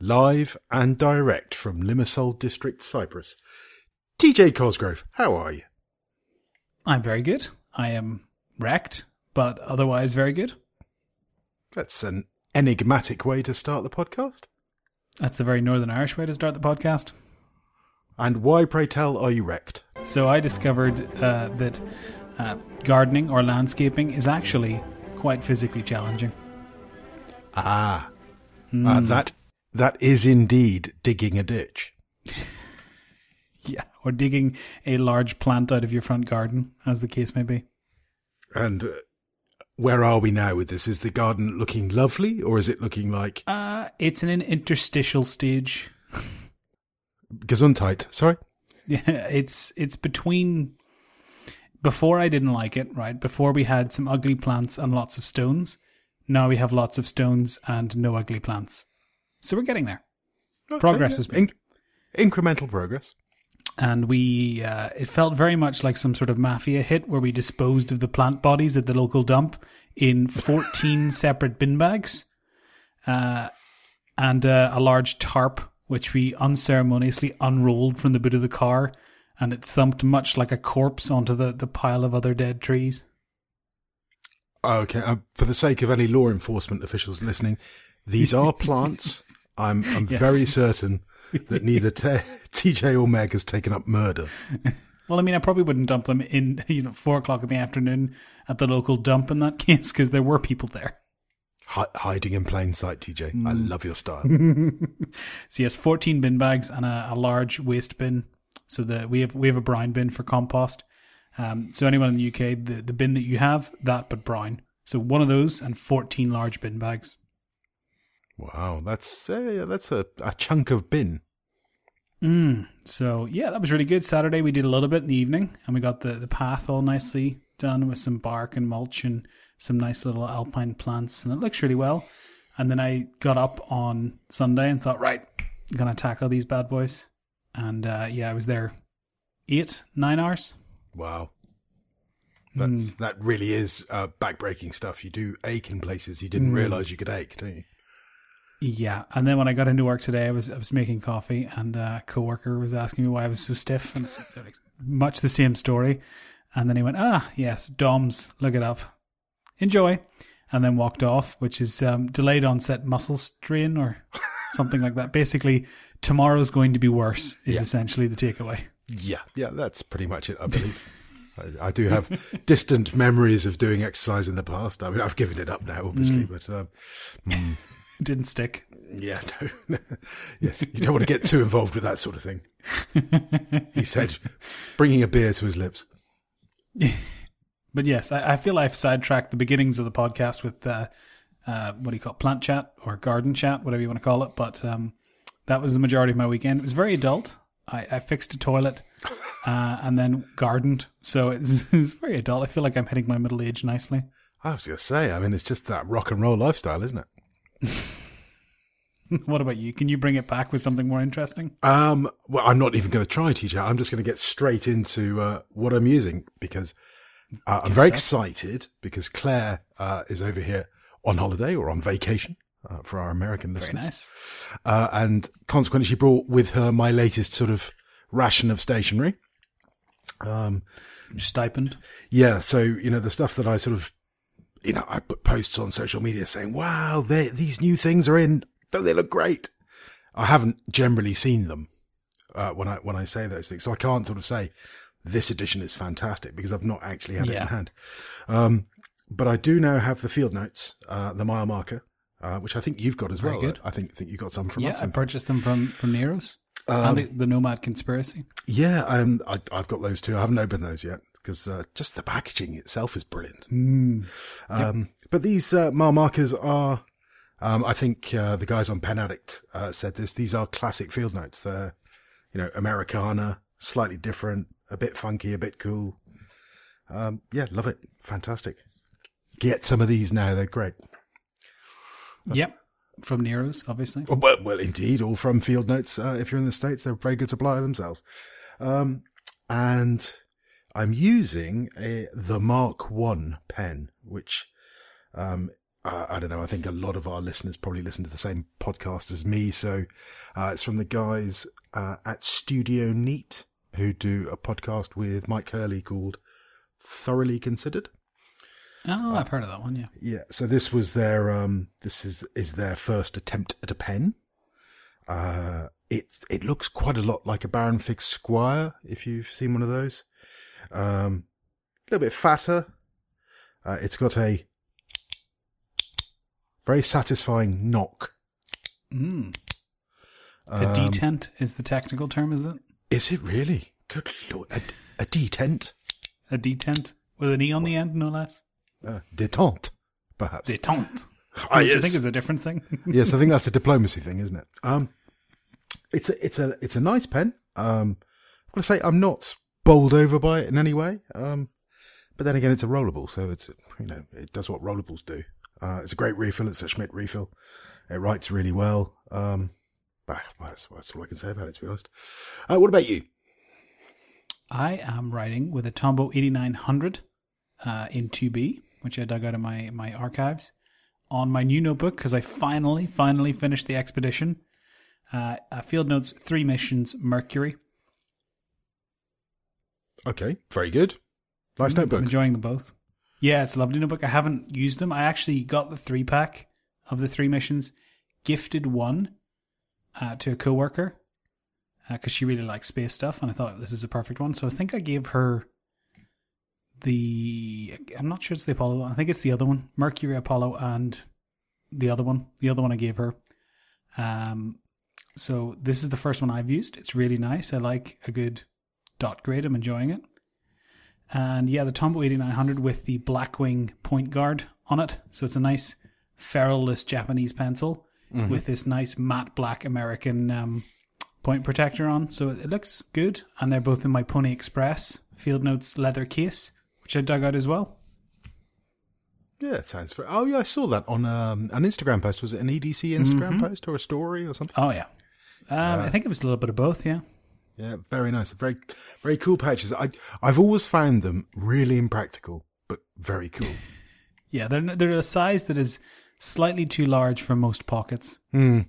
live and direct from Limassol District, Cyprus. TJ Cosgrove, how are you? I'm very good. I am wrecked, but otherwise very good. That's an enigmatic way to start the podcast. That's a very Northern Irish way to start the podcast. And why, pray tell, are you wrecked? So I discovered uh, that uh, gardening or landscaping is actually quite physically challenging. Ah, uh, that that is indeed digging a ditch. Yeah, or digging a large plant out of your front garden, as the case may be. And uh, where are we now with this? Is the garden looking lovely, or is it looking like Uh, it's in an interstitial stage. Gesundheit? Sorry. Yeah, it's it's between. Before I didn't like it, right? Before we had some ugly plants and lots of stones. Now we have lots of stones and no ugly plants. So we're getting there. Progress was made. In- incremental progress. and we uh, it felt very much like some sort of mafia hit where we disposed of the plant bodies at the local dump in 14 separate bin bags uh, and uh, a large tarp which we unceremoniously unrolled from the boot of the car and it thumped much like a corpse onto the, the pile of other dead trees Okay, uh, for the sake of any law enforcement officials listening, these are plants. I'm I'm Yes. very certain that neither T- TJ or Meg has taken up murder. well i mean i probably wouldn't dump them in you know four o'clock in the afternoon at the local dump in that case because there were people there Hi- hiding in plain sight, TJ. I love your style. So yes, fourteen bin bags and a, a large waste bin. So the we have we have a brine bin for compost. Um, so anyone in the UK, the, the bin that you have, that but brine. So one of those and fourteen large bin bags. Wow, that's uh, that's a, a chunk of bin. Mm. So yeah, that was really good. Saturday we did a little bit in the evening, and we got the the path all nicely done with some bark and mulch and some nice little alpine plants, and it looks really well. And then I got up on Sunday and thought, right, I'm gonna tackle these bad boys. And uh, yeah, I was there eight nine hours. Wow. That's that really is uh, backbreaking stuff. You do ache in places you didn't realize you could ache, don't you? Yeah, and then when I got into work today, I was I was making coffee, and a coworker was asking me why I was so stiff, and it's much the same story. And then he went, "Ah, yes, DOMS, look it up, enjoy," and then walked off, which is um, delayed onset muscle strain or something like that. Basically, tomorrow's going to be worse is essentially the takeaway. Yeah, yeah, that's pretty much it. I believe. I, I do have distant memories of doing exercise in the past. I mean, I've given it up now, obviously, but um, It didn't stick. yeah, no, yes, you don't want to get too involved with that sort of thing. He said, bringing a beer to his lips. But yes, I, I feel I've sidetracked the beginnings of the podcast with uh, uh, what do you call it, plant chat or garden chat, whatever you want to call it. But um, that was the majority of my weekend. It was very adult. I, I fixed a toilet uh, and then gardened, so it was, it was very adult. I feel like I'm hitting my middle age nicely. I was going to say, I mean, it's just that rock and roll lifestyle, isn't it? what about you? Can you bring it back with something more interesting? Um, well, I'm not even going to try, teacher. I'm just going to get straight into uh, what I'm using because uh, I'm very excited because Claire uh, is over here on holiday or on vacation uh, for our American Very listeners. nice. Uh, and consequently, she brought with her my latest sort of ration of stationery. Um, Stipend. yeah, so you know the stuff that I sort of, you know, I put posts on social media saying, "Wow, these new things are in. Don't they look great?" I haven't generally seen them uh, when I when I say those things, so I can't sort of say this edition is fantastic because I've not actually had it in hand. Um, but I do now have the field notes, uh, the mile marker, uh, which I think you've got as Very well. good. I think think you got some from Yeah, us. I purchased them from from Nero's. Um, and the, the Nomad Conspiracy. Yeah, um, I, I've got those too. I haven't opened those yet because uh, just the packaging itself is brilliant. Mm. Um, But these uh, mile markers are, um, I think uh, the guys on Pen Addict uh, said this. These are classic field notes. They're, you know, Americana, slightly different, a bit funky, a bit cool. Um, yeah, love it. Fantastic. Get some of these now. They're great. Yep. From Nero's, obviously. Oh, Well, well, indeed, all from Field Notes. Uh, if you're in the States, they're a very good supplier themselves. Um, and I'm using a, the Mark One pen, which, um, uh, I don't know. I think a lot of our listeners probably listen to the same podcast as me. So uh, it's from the guys uh, at Studio Neat who do a podcast with Mike Hurley called Thoroughly Considered. Oh, I've heard of that one. Yeah. Yeah. So this was their um, this is is their first attempt at a pen. Uh, it it looks quite a lot like a Baron Fig Squire if you've seen one of those. Um, a little bit fatter. Uh, it's got a very satisfying knock. Mm. A Um, detent is the technical term, is it? Is it really? Good lord, a, a detent, A detent with an e on the end, no less. uh, détente, perhaps. Detent. Ah, Which I think is a different thing. yes, I think that's a diplomacy thing, isn't it? Um, it's a it's a it's a nice pen. Um, I'm gonna say I'm not bowled over by it in any way. Um, but then again, it's a rollerball, so it's you know it does what rollerballs do. Uh, it's a great refill. It's a Schmidt refill. It writes really well. Um, that's, that's all I can say about it, to be honest. Uh, what about you? I am writing with a Tombow 8900 uh, in 2B, which I dug out of my, my archives, on my new notebook because I finally, finally finished the expedition. Uh, field notes, three missions, Mercury. Okay, very good. Nice I'm notebook. enjoying them both. Yeah, it's a lovely notebook. I haven't used them. I actually got the three pack of the three missions, gifted one uh, to a coworker because she really likes space stuff, and I thought this is a perfect one. So I think I gave her the. I'm not sure it's the Apollo. I think it's the other one, Mercury, Apollo, and the other one. The other one I gave her. Um, so this is the first one I've used. It's really nice. I like a good dot grade. I'm enjoying it. And yeah, the Tombow 8900 with the Blackwing point guard on it. So it's a nice ferruleless Japanese pencil with this nice matte black American um, point protector on. So it, it looks good. And they're both in my Pony Express Field Notes leather case, which I dug out as well. Yeah, it sounds. Oh yeah, I saw that on um, an Instagram post. Was it an EDC Instagram post or a story or something? Oh, yeah. Um, I think it was a little bit of both, yeah. Yeah, very nice. Very, very cool patches. I, I've always found them really impractical, but very cool. Yeah, they're, they're a size that is slightly too large for most pockets. Hmm.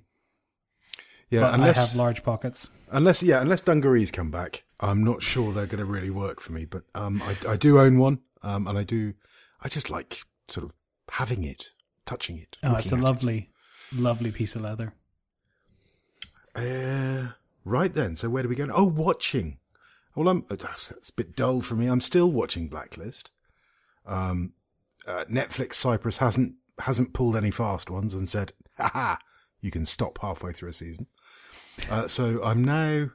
Yeah, But unless I have large pockets. unless yeah, unless dungarees come back, I'm not sure they're going to really work for me. But um, I, I do own one, um, and I do. I just like sort of having it, touching it. Oh, it's a at it. lovely, lovely piece of leather. Uh, right then. So where do we go? Oh, watching. Well, I'm. It's a bit dull for me. I'm still watching Blacklist. Um, uh, Netflix Cyprus hasn't hasn't pulled any fast ones and said, "Ha ha, you can stop halfway through a season." Uh, so I'm now,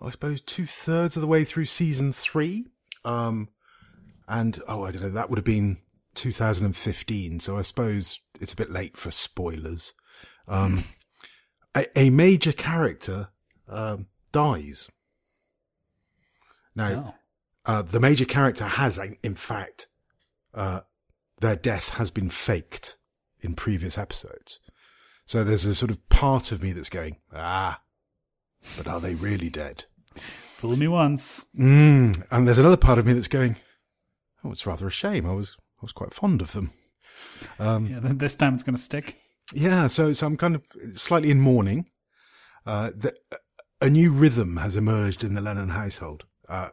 I suppose, two thirds of the way through season three. Um, and oh, I don't know. That would have been 2015. So I suppose it's a bit late for spoilers. Um, a, a major character um, dies. Now, Oh. uh, the major character has, in fact, uh, their death has been faked in previous episodes. So there's a sort of part of me that's going, ah, but are they really dead? Fool me once. Mm. And there's another part of me that's going, oh, it's rather a shame. I was, I was quite fond of them. Um, Yeah, this time it's going to stick. Yeah, so so I'm kind of slightly in mourning. Uh, the, a new rhythm has emerged in the Lennon household, uh,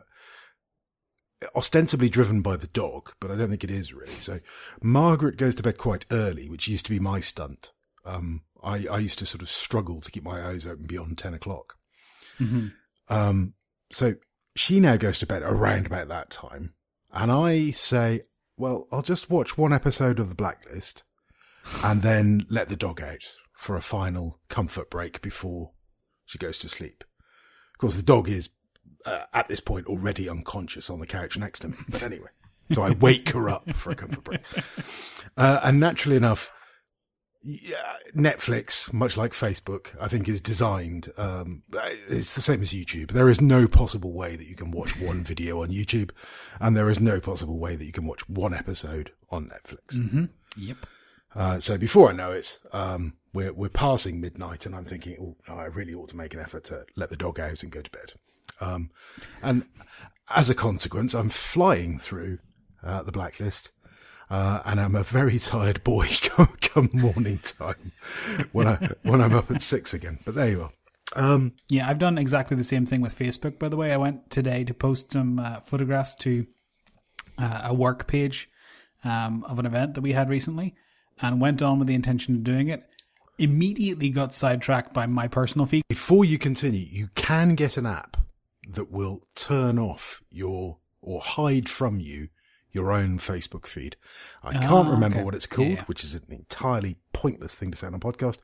ostensibly driven by the dog, but I don't think it is really. So Margaret goes to bed quite early, which used to be my stunt. Um, I, I used to sort of struggle to keep my eyes open beyond ten o'clock. Mhm. Um, so she now goes to bed around about that time, and I say, "Well, I'll just watch one episode of The Blacklist." and then let the dog out for a final comfort break before she goes to sleep. Of course, the dog is uh, at this point already unconscious on the couch next to me. But anyway, so I wake her up for a comfort break. Uh, and naturally enough, yeah, Netflix, much like Facebook, I think is designed. Um, it's the same as YouTube. There is no possible way that you can watch one video on YouTube, and there is no possible way that you can watch one episode on Netflix. Mm-hmm. Yep. Uh, so before I know it, um, we're we're passing midnight, and I'm thinking, oh, I really ought to make an effort to let the dog out and go to bed. Um, and as a consequence, I'm flying through uh, the blacklist, uh, and I'm a very tired boy come morning time when I when I'm up at six again. But there you are. Um, Yeah, I've done exactly the same thing with Facebook. By the way, I went today to post some uh, photographs to uh, a work page um, of an event that we had recently, and went on with the intention of doing it. Immediately got sidetracked by my personal feed. before you continue, you can get an app that will turn off your or hide from you your own Facebook feed. I can't Ah, remember okay. what it's called, Yeah. which is an entirely pointless thing to say on a podcast,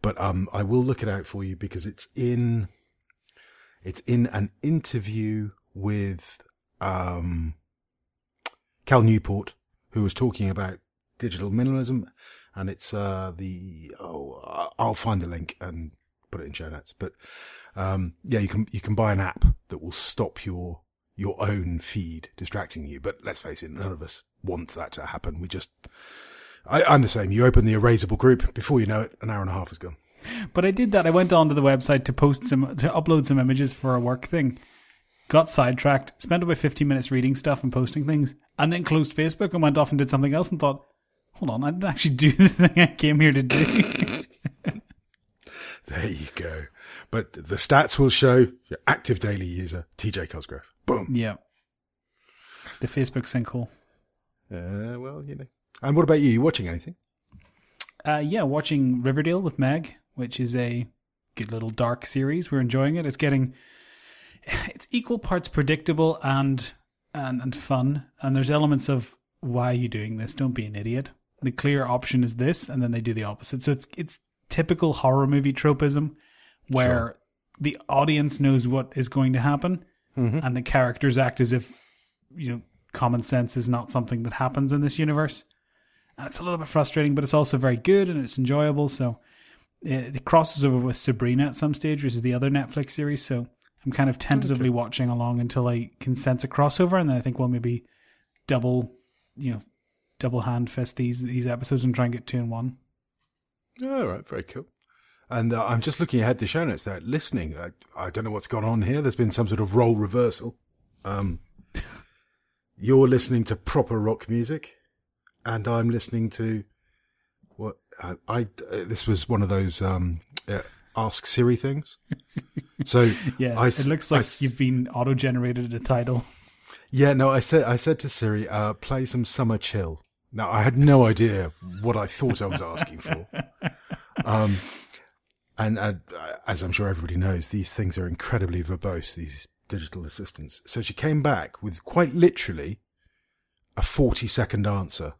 but um, I will look it out for you because it's in it's in an interview with um, Cal Newport, who was talking about digital minimalism, and it's uh, the oh uh, I'll find the link and put it in show notes. But um, yeah, you can you can buy an app that will stop your your own feed distracting you. But let's face it, none of us want that to happen. We just I, I'm the same. You open the erasable group before you know it, an hour and a half is gone. But I did that. I went onto the website to post some, to upload some images for a work thing. Got sidetracked, spent about 15 minutes reading stuff and posting things, and then closed Facebook and went off and did something else and thought, hold on, I didn't actually do the thing I came here to do. There you go. But the stats will show your active daily user, TJ Cosgrove. Boom. yeah. The Facebook sinkhole. Uh, well, you know. And what about you? You watching anything? Uh, yeah, watching Riverdale with Meg, which is a good little dark series. We're enjoying it. It's getting, it's equal parts predictable and and and fun. And there's elements of why are you doing this? Don't be an idiot. The clear option is this, and then they do the opposite. So it's it's typical horror movie tropism, where the audience knows what is going to happen, mm-hmm. and the characters act as if you know common sense is not something that happens in this universe. And it's a little bit frustrating, but it's also very good and it's enjoyable. So it, it crosses over with Sabrina at some stage, which is the other Netflix series. So I'm kind of tentatively watching along until I can sense a crossover, and then I think we'll maybe double, you know, double hand fist these these episodes and try and get two in one. All right, very cool. And uh, I'm just looking ahead to show notes there. Listening, I, I don't know what's gone on here. There's been some sort of role reversal. Um, you're listening to proper rock music, and I'm listening to what uh, I. Uh, this was one of those um, Ask Siri things. So Yeah, I it looks like s- you've been auto generated a title. Yeah, no, I said I said to Siri, uh, play some summer chill. Now I had no idea what I thought I was asking for. Um, and uh, as I'm sure everybody knows, these things are incredibly verbose. These digital assistants. So she came back with quite literally a 40 second answer,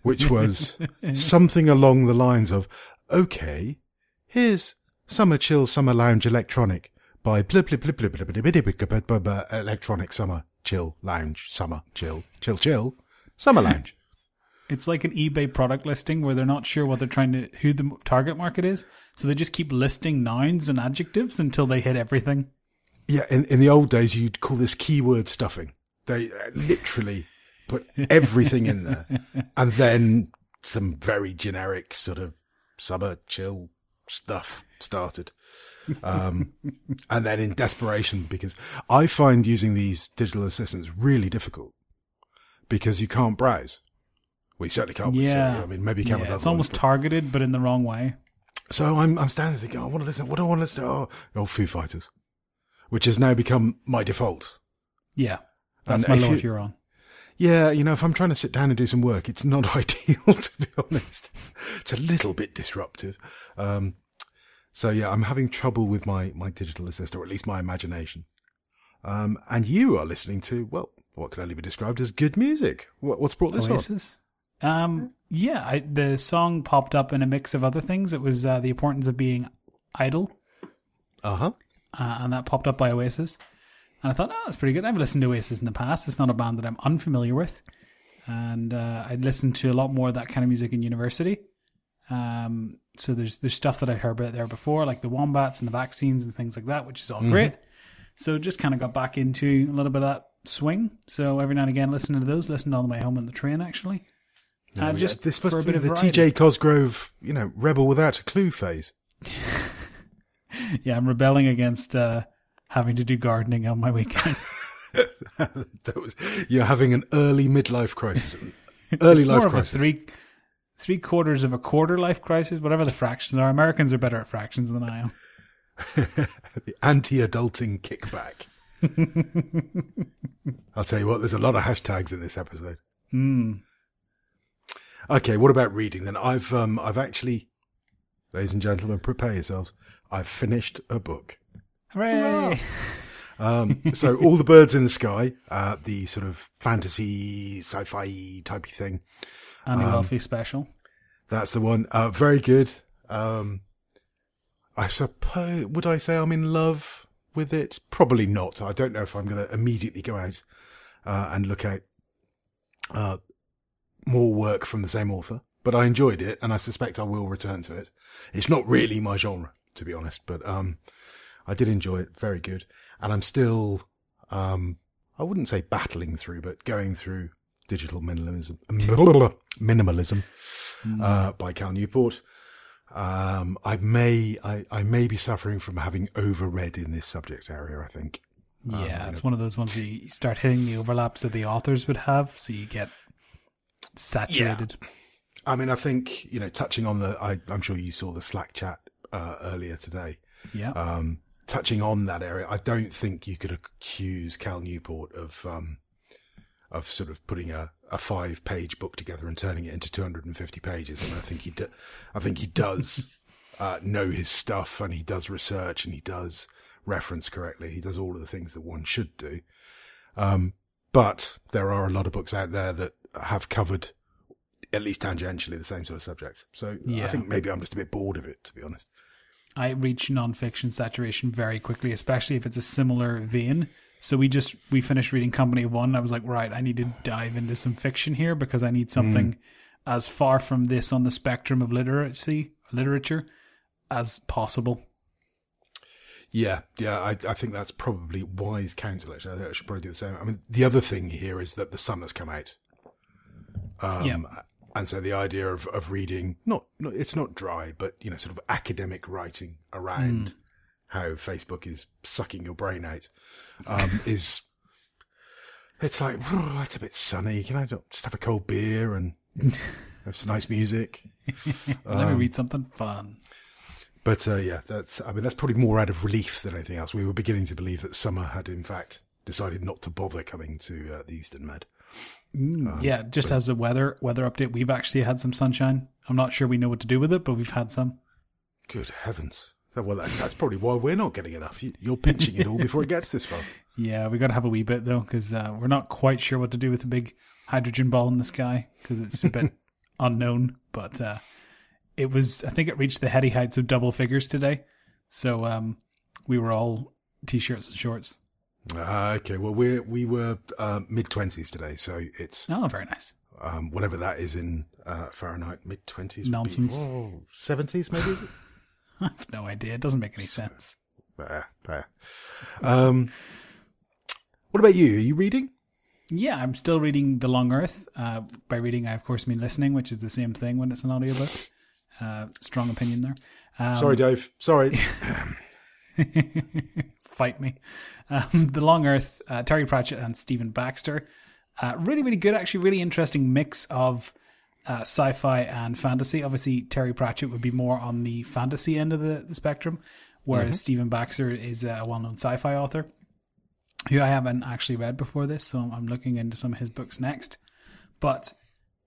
which was something along the lines of, "Okay, here's summer chill, summer lounge electronic." By blip blip blip blip blip blip blip blip blip electronic summer chill lounge summer chill chill chill summer lounge. It's like an eBay product listing where they're not sure what they're trying to, who the target market is. So they just keep listing nouns and adjectives until they hit everything. Yeah, in in the old days you'd call this keyword stuffing. They uh, literally put everything in there, and then some very generic sort of summer chill stuff started. Um, and then in desperation, because I find using these digital assistants really difficult because you can't browse. We certainly can't with Siri. Yeah. I mean, maybe you can with Yeah, other it's almost ones, targeted, but in the wrong way. So I'm I'm standing there thinking, oh, I want to listen. What do I want to listen to? Oh, oh, Foo Fighters, which has now become my default. Yeah, that's And my if lord you- you're on. Yeah, you know, if I'm trying to sit down and do some work, it's not ideal to be honest. It's a little bit disruptive. Um, so yeah, I'm having trouble with my my digital assistant, or at least my imagination. Um, and you are listening to well, what can only be described as good music. What, what's brought this on? Oasis. Um, yeah, I, the song popped up in a mix of other things. It was uh, the importance of being idle, Uh huh. uh, and that popped up by Oasis. And I thought, oh, that's pretty good. I've listened to Oasis in the past. It's not a band that I'm unfamiliar with, and uh, I'd listened to a lot more of that kind of music in university. Um, so there's there's stuff that I'd heard about there before, like the Wombats and the vaccines and things like that, which is all great. So just kind of got back into a little bit of that swing. So every now and again, listening to those, listened on the way home on the train actually. Uh, just this must a bit be of the. TJ Cosgrove, you know, rebel without a clue phase. Yeah, I'm rebelling against uh, having to do gardening on my weekends. that was you're having an early midlife crisis, early life more of a crisis. three. Three quarters of a quarter life crisis, whatever the fractions are. Americans are better at fractions than I am. the anti-adulting kickback. I'll tell you what, there's a lot of hashtags in this episode. Hmm. Okay, what about reading then? I've um I've actually ladies and gentlemen, prepare yourselves. I've finished a book. Hooray! Um, so all the birds in the sky, uh, the sort of fantasy, sci-fi typey thing. Annie Um, Wealthy special. That's the one. Uh, very good. Um, I suppose, would I say I'm in love with it? Probably not. I don't know if I'm going to immediately go out, uh, and look at, uh, more work from the same author, but I enjoyed it and I suspect I will return to it. It's not really my genre, to be honest, but, um, I did enjoy it. Very good. And I'm still, um, I wouldn't say battling through, but going through digital minimalism, minimalism, uh, by Cal Newport. Um, I may, I, I may be suffering from having overread in this subject area, I think. Yeah, it's one of those ones where you start hitting the overlaps that the authors would have, so you get saturated. I mean, I think, you know, touching on the, I, I'm sure you saw the Slack chat, uh, earlier today. Yeah. Um, touching on that area, I don't think you could accuse Cal Newport of, um, of sort of putting a, a five page book together and turning it into 250 pages. Mean, I think he, do, I think he does, uh, know his stuff and he does research and he does reference correctly. He does all of the things that one should do. Um, but there are a lot of books out there that have covered at least tangentially the same sort of subjects. So I think maybe I'm just a bit bored of it, to be honest. I reach nonfiction saturation very quickly, especially if it's a similar vein. So we just we finished reading Company of One. And I was like, right, I need to dive into some fiction here because I need something as far from this on the spectrum of literacy literature as possible. Yeah, yeah, I, I think that's probably wise counsel. Actually, I should probably do the same. I mean, the other thing here is that the sun has come out. Um, Yeah. And so the idea of, of reading, not, not, it's not dry, but, you know, sort of academic writing around how Facebook is sucking your brain out, um, is, it's like, "Oh, it's a bit sunny. Can I just have a cold beer and have some nice music? Let me read something fun. But uh, yeah, that's I mean that's probably more out of relief than anything else. We were beginning to believe that summer had in fact decided not to bother coming to uh, the Eastern Med. yeah, just as a weather weather update, we've actually had some sunshine. I'm not sure we know what to do with it, but we've had some. Good heavens! That- Well, that's, that's probably why we're not getting enough. You, you're pinching it all before it gets this far. Yeah, we got to have a wee bit though, because uh, we're not quite sure what to do with the big hydrogen ball in the sky because it's a bit unknown. But uh, it was, I think, it reached the heady heights of double figures today. So um, we were all t-shirts and shorts. Uh, okay, well we we were uh, mid twenties today, so it's Oh, very nice. um, whatever that is in uh, Fahrenheit. Mid twenties, Nonsense. Seventies, maybe. I have no idea. It doesn't make any sense. Fair, fair. Um, what about you? Are you reading? Yeah, I'm still reading The Long Earth. Uh, by reading, I of course mean listening, which is the same thing when it's an audiobook. Uh, strong opinion there. Um, Sorry, Dave. Sorry. fight me. Um, the Long Earth, uh, Terry Pratchett and Stephen Baxter. Uh, really, really good. Actually, really interesting mix of uh, sci-fi and fantasy. Obviously, Terry Pratchett would be more on the fantasy end of the, the spectrum, whereas Stephen Baxter is a well-known sci-fi author who I haven't actually read before this, so I'm looking into some of his books next. But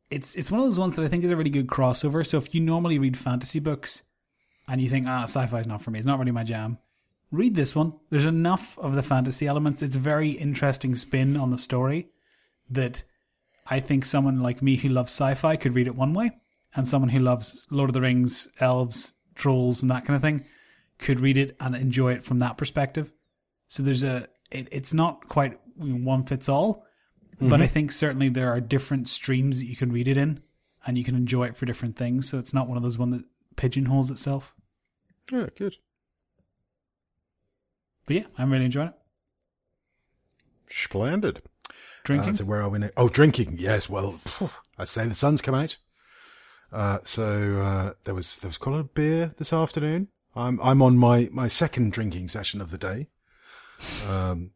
it's it's one of those ones that I think is a really good crossover. So if you normally read fantasy books and you think, ah, sci-fi is not for me, it's not really my jam, read this one. There's enough of the fantasy elements. It's a very interesting spin on the story that I think someone like me who loves sci-fi could read it one way, and someone who loves Lord of the Rings, elves, trolls, and that kind of thing could read it and enjoy it from that perspective. So there's a it, it's not quite one fits all, but I mm-hmm. think certainly there are different streams that you can read it in, and you can enjoy it for different things. So it's not one of those one that pigeonholes itself. yeah, good. But yeah, I'm really enjoying it. Splendid. Drinking. Uh, so where are we now? Oh, drinking. Yes. Well, phew, I say the sun's come out. Uh, so uh, there was there was quite a lot of beer this afternoon. I'm I'm on my, my second drinking session of the day. Um,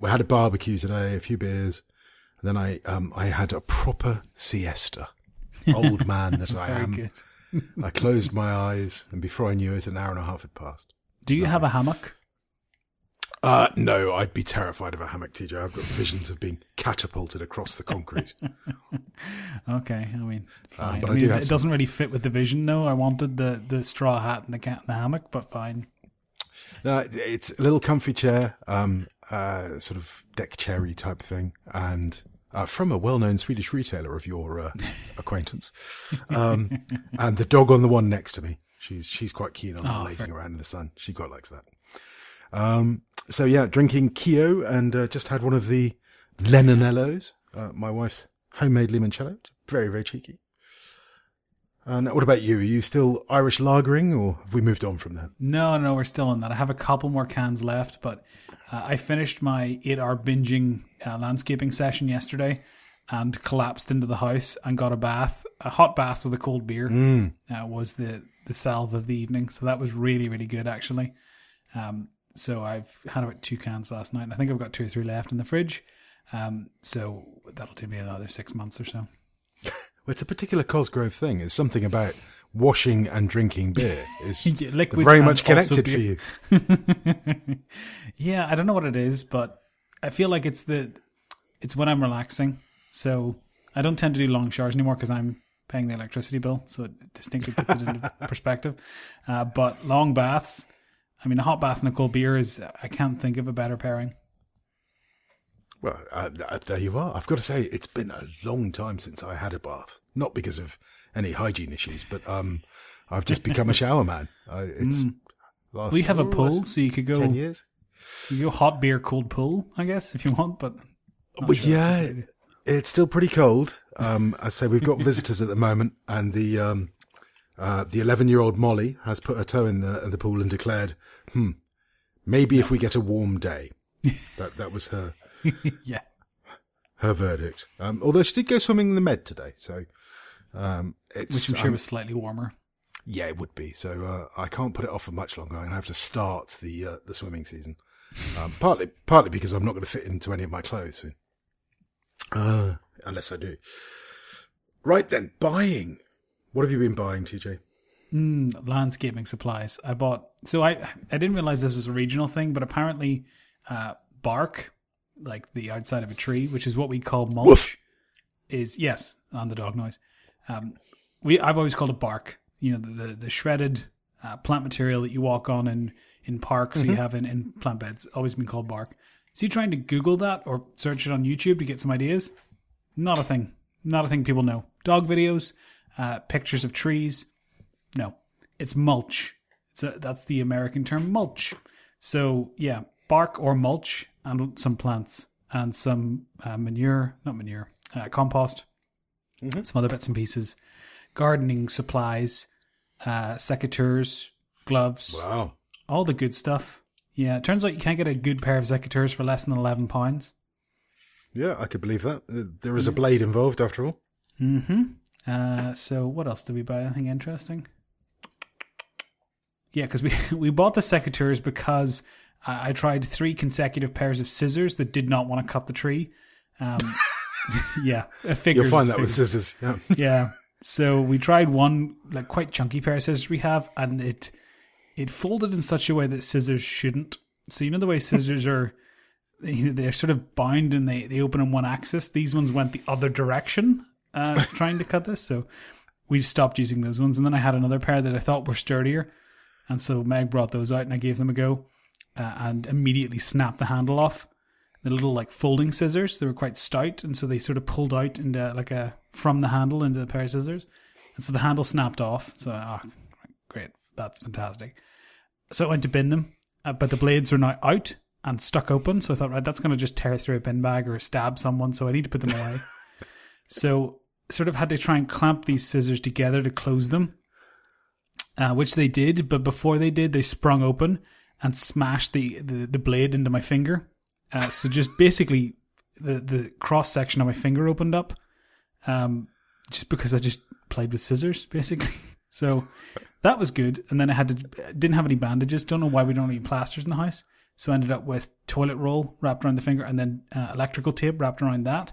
we had a barbecue today, a few beers, and then I um I had a proper siesta. old man that I am. I closed my eyes, and before I knew it, an hour and a half had passed. Do you have a hammock? Uh, no, I'd be terrified of a hammock, TJ. I've got visions of being catapulted across the concrete. Okay, I mean, fine. but I I mean, do it, doesn't really fit with the vision, though. I wanted the, the straw hat and the cat the hammock, but fine. Uh, it's a little comfy chair, um, uh, sort of deck cherry type thing, and uh, from a well-known Swedish retailer of your uh, acquaintance. Um, and the dog on the one next to me, she's she's quite keen on Oh, around in the sun. She quite likes that. Um, so yeah, drinking KEO and uh, just had one of the Lenonellos, uh, my wife's homemade limoncello. Very very cheeky. And what about you? Are you still Irish lagering, or have we moved on from that? No, no, we're still in that. I have a couple more cans left, but uh, I finished my eight hour binging uh, landscaping session yesterday and collapsed into the house and got a bath. A hot bath with a cold beer Mm. uh, was the, the salve of the evening. So that was really, really good, actually. Um, so I've had about two cans last night, and I think I've got two or three left in the fridge. Um, so that'll take me another six months or so. Well, it's a particular Cosgrove thing. It's something about washing and drinking beer is Yeah, very much connected for you. yeah, I don't know what it is, but I feel like it's the it's when I'm relaxing. So I don't tend to do long showers anymore because I'm paying the electricity bill, so it distinctly puts it into perspective. Uh, but long baths, I mean, a hot bath and a cold beer is I can't think of a better pairing. Well, uh, uh, there you are. I've got to say, it's been a long time since I had a bath. Not because of any hygiene issues, but um, I've just become a shower man. I, it's last, We have a pool, so you could go ten years. you go hot beer, cold pool, I guess, if you want. But Well, sure yeah, it's still pretty cold. Um, I say we've got visitors at the moment, and the um, uh, the eleven year old Molly has put her toe in the in the pool and declared, "Hmm, maybe if we get a warm day." That that was her yeah. her verdict. Um, although she did go swimming in the Med today, so um, it's Which I'm sure um, was slightly warmer. yeah, it would be. So uh, I can't put it off for much longer. I'm gonna have to start the uh, the swimming season. Um, partly partly because I'm not going to fit into any of my clothes soon, uh, unless I do. Right then, buying. What have you been buying, TJ? Mm, landscaping supplies. I bought. So I I didn't realize this was a regional thing, but apparently, uh, bark, like the outside of a tree, which is what we call mulch, Woof. is yes on the dog noise. Um, we I've always called it bark. You know the the, the shredded uh, plant material that you walk on in in parks, so you have in, in plant beds. Always been called bark. So you trying to Google that or search it on YouTube to get some ideas? Not a thing. Not a thing people know. Dog videos, uh, pictures of trees. No, it's mulch. It's a, that's the American term, mulch. So yeah, bark or mulch and some plants and some uh, manure, not manure, uh, compost, some other bits and pieces, gardening supplies, uh, secateurs, gloves, Wow. all the good stuff. Yeah, it turns out you can't get a good pair of secateurs for less than eleven pounds. Yeah, I could believe that. Uh, There is a blade involved, after all. Mm-hmm. Uh, so what else did we buy? Anything interesting? Yeah, because we we bought the secateurs because I, I tried three consecutive pairs of scissors that did not want to cut the tree. Um, yeah, a figures, You'll find that with scissors. Yeah. yeah. So we tried one like quite chunky pair of scissors we have, and it it folded in such a way that scissors shouldn't. So you know the way scissors are, you know, they're sort of bound and they they open in one axis. These ones went the other direction, uh, trying to cut this. So we stopped using those ones, and then I had another pair that I thought were sturdier, and so Meg brought those out, and I gave them a go, uh, and immediately snapped the handle off the little like folding scissors. They were quite stout, and so they sort of pulled out into like a from the handle into the pair of scissors, and so the handle snapped off. So ah, great, that's fantastic. So I went to bin them, uh, but the blades were now out and stuck open. So I thought, right, that's going to just tear through a bin bag or stab someone. So I need to put them away. So sort of had to try and clamp these scissors together to close them, uh, which they did. But before they did, they sprung open and smashed the, the, the blade into my finger. Uh, so just basically the, the cross section of my finger opened up, um, just because I just played with scissors, basically. So that was good. And then I had to didn't have any bandages. Don't know why we don't have any plasters in the house. So I ended up with toilet roll wrapped around the finger and then uh, electrical tape wrapped around that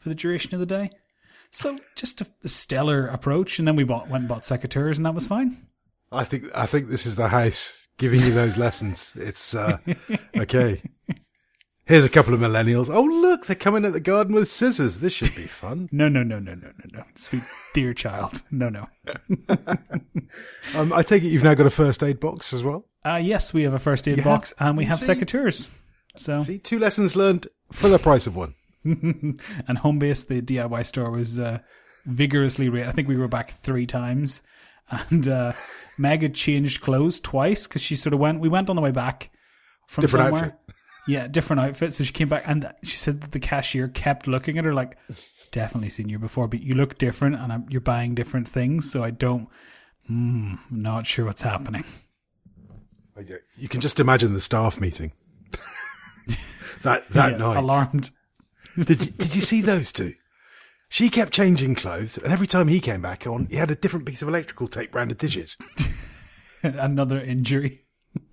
for the duration of the day. So just a, a stellar approach, and then we bought went and bought secateurs, and that was fine. I think I think this is the house giving you those lessons. It's uh, okay. Here's a couple of millennials. Oh look, they're coming at the garden with scissors. This should be fun. No, no, no, no, no, no, no. Sweet dear child. No, no. Um, I take it you've now got a first aid box as well. Uh, yes, we have a first aid You box and we you have see? secateurs. So See, two lessons learned for the price of one. and Homebase, the DIY store, was uh, vigorously rated. I think we were back three times, and uh, Meg had changed clothes twice because she sort of went. We went on the way back from Different somewhere. outfit. Yeah, different outfits. So she came back, and she said that the cashier kept looking at her like, "Definitely seen you before, but you look different, and I'm, you're buying different things. So I don't, mm, not sure what's happening." You can just imagine the staff meeting. that that Yeah, night. alarmed. Did you, did you see those two? She kept changing clothes, and every time he came back on, he had a different piece of electrical tape round a digit. Another injury.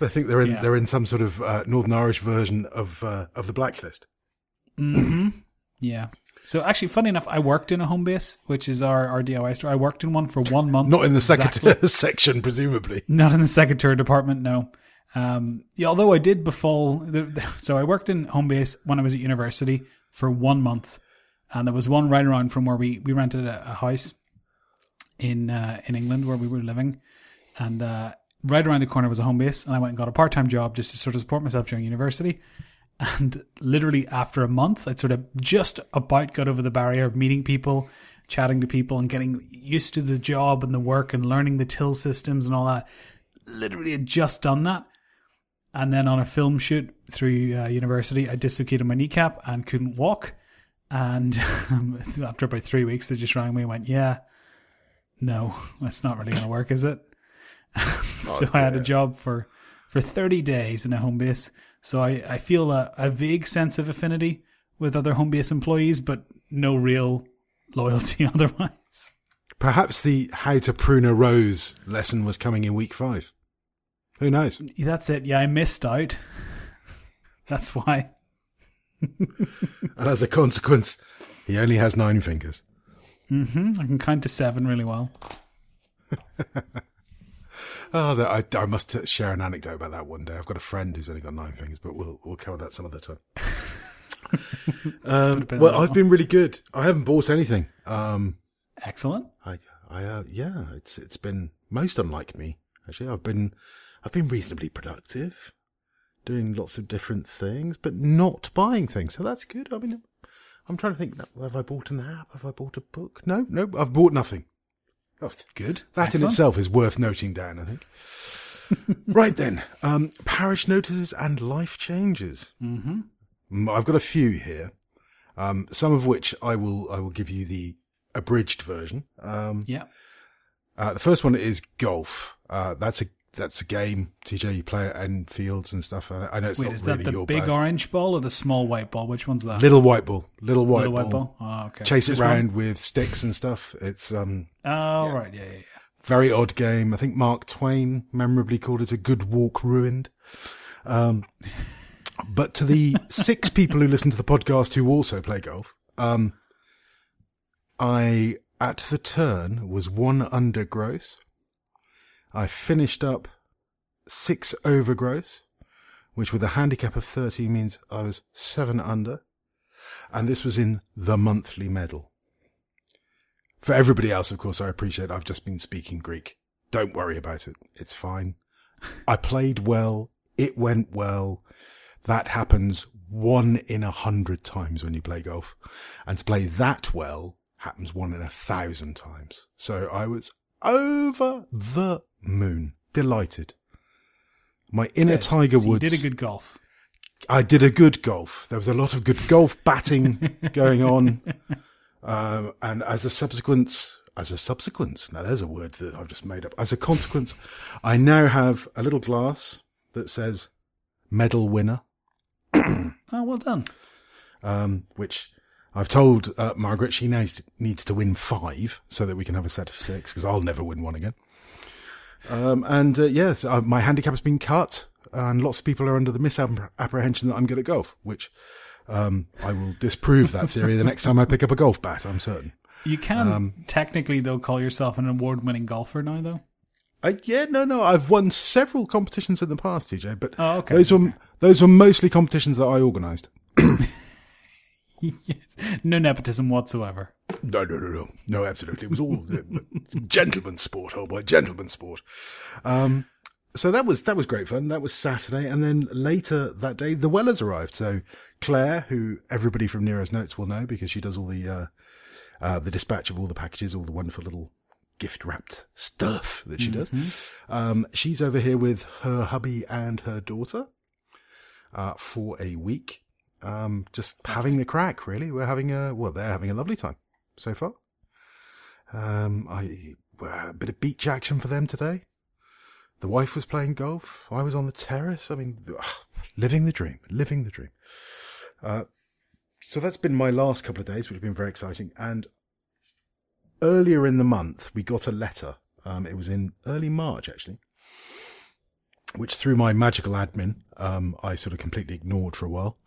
I think they're in Yeah. they're in some sort of uh, Northern Irish version of uh, of the blacklist. Hmm. Yeah. So actually, funny enough, I worked in a Homebase, which is our, our DIY store. I worked in one for one month. Not in the Exactly. secretary section, presumably. Not in the secretary department, no. Um, yeah, although I did befall, the, the- so I worked in Homebase when I was at university for one month, and there was one right around from where we, we rented a, a house in uh, in England where we were living, and uh, right around the corner was a Homebase, and I went and got a part time job just to sort of support myself during university. And literally after a month, I'd sort of just about got over the barrier of meeting people, chatting to people, and getting used to the job and the work and learning the till systems and all that. Literally had just done that. And then on a film shoot through uh, university, I dislocated my kneecap and couldn't walk. And after about three weeks, they just rang me and went, Yeah, no, that's not really going to work, is it? so I had a job for, for 30 days in a Homebase. So I, I feel a, a vague sense of affinity with other Homebase employees, but no real loyalty otherwise. Perhaps the how to prune a rose lesson was coming in week five. Who knows? That's it. Yeah, I missed out. That's why. And as a consequence, he only has nine fingers. hmm I can count to seven really well. Oh, I, I must share an anecdote about that one day. I've got a friend who's only got nine fingers, but we'll we'll cover that some other time. um, well, I've been really good. I haven't bought anything. Um, Excellent. I, I, uh, yeah, it's it's been most unlike me. Actually, I've been I've been reasonably productive, doing lots of different things, but not buying things. So that's good. I mean, I'm trying to think. Have I bought an app? Have I bought a book? No, no, I've bought nothing. Oh, Good. that in itself is worth noting down, I think. right then, um, parish notices and life changes. Mm-hmm. I've got a few here, um, some of which I will I will give you the abridged version. Um, Yeah. uh, the first one is golf. Uh, that's a that's a game. TJ, you play it in fields and stuff. I, know it's Wait, not is really that the your big bag. orange ball or the small white ball? Which one's that? Little white ball, little white Little ball. white ball. Oh, okay. Chase it around one? with sticks and stuff. It's um Oh, right. Yeah, yeah, yeah. very odd game. I think Mark Twain memorably called it a good walk ruined. Um, but to the six people who listen to the podcast who also play golf, um, I at the turn was one under gross. I finished up six over gross, which with a handicap of 30 means I was seven under. And this was in the monthly medal. For everybody else, of course, I appreciate I've just been speaking Greek. Don't worry about it. It's fine. I played well. It went well. That happens one in a hundred times when you play golf. And to play that well happens one in a thousand times. So I was over the moon. Delighted. My inner Good. Tiger So you did a good golf. I did a good golf. There was a lot of good golf batting going on. Um, and as a subsequence, as a subsequence, now there's a word that I've just made up. As a consequence, I now have a little glass that says medal winner, Oh, well done. um, which I've told uh, Margaret she knows needs to win five so that we can have a set of six because I'll never win one again. Um, and uh, yes, uh, my handicap has been cut, and lots of people are under the misapprehension that I'm good at golf, which Um, I will disprove that theory the next time I pick up a golf bat. I'm certain. You can Um, technically though call yourself an award-winning golfer now, though. I, yeah, no, no. I've won several competitions in the past, TJ, but Oh, okay, those were those were mostly competitions that I organised. yes. No nepotism whatsoever. No, no, no, no, no. Absolutely, it was all gentleman's sport. Oh boy, gentleman's sport. Um, so that was that was great fun. That was Saturday, and then later that day, the Wellers arrived. So Claire, who everybody from Nero's Notes will know because she does all the uh, uh, the dispatch of all the packages, all the wonderful little gift wrapped stuff that she does. Um, she's over here with her hubby and her daughter uh, for a week. Um, just having the crack, really. We're having a, well, they're having a lovely time so far. Um, I, a bit of beach action for them today. The wife was playing golf. I was on the terrace. I mean, ugh, living the dream, living the dream. Uh, so that's been my last couple of days, which have been very exciting. And earlier in the month, we got a letter. Um, it was in early March, actually, which through my magical admin, um, I sort of completely ignored for a while.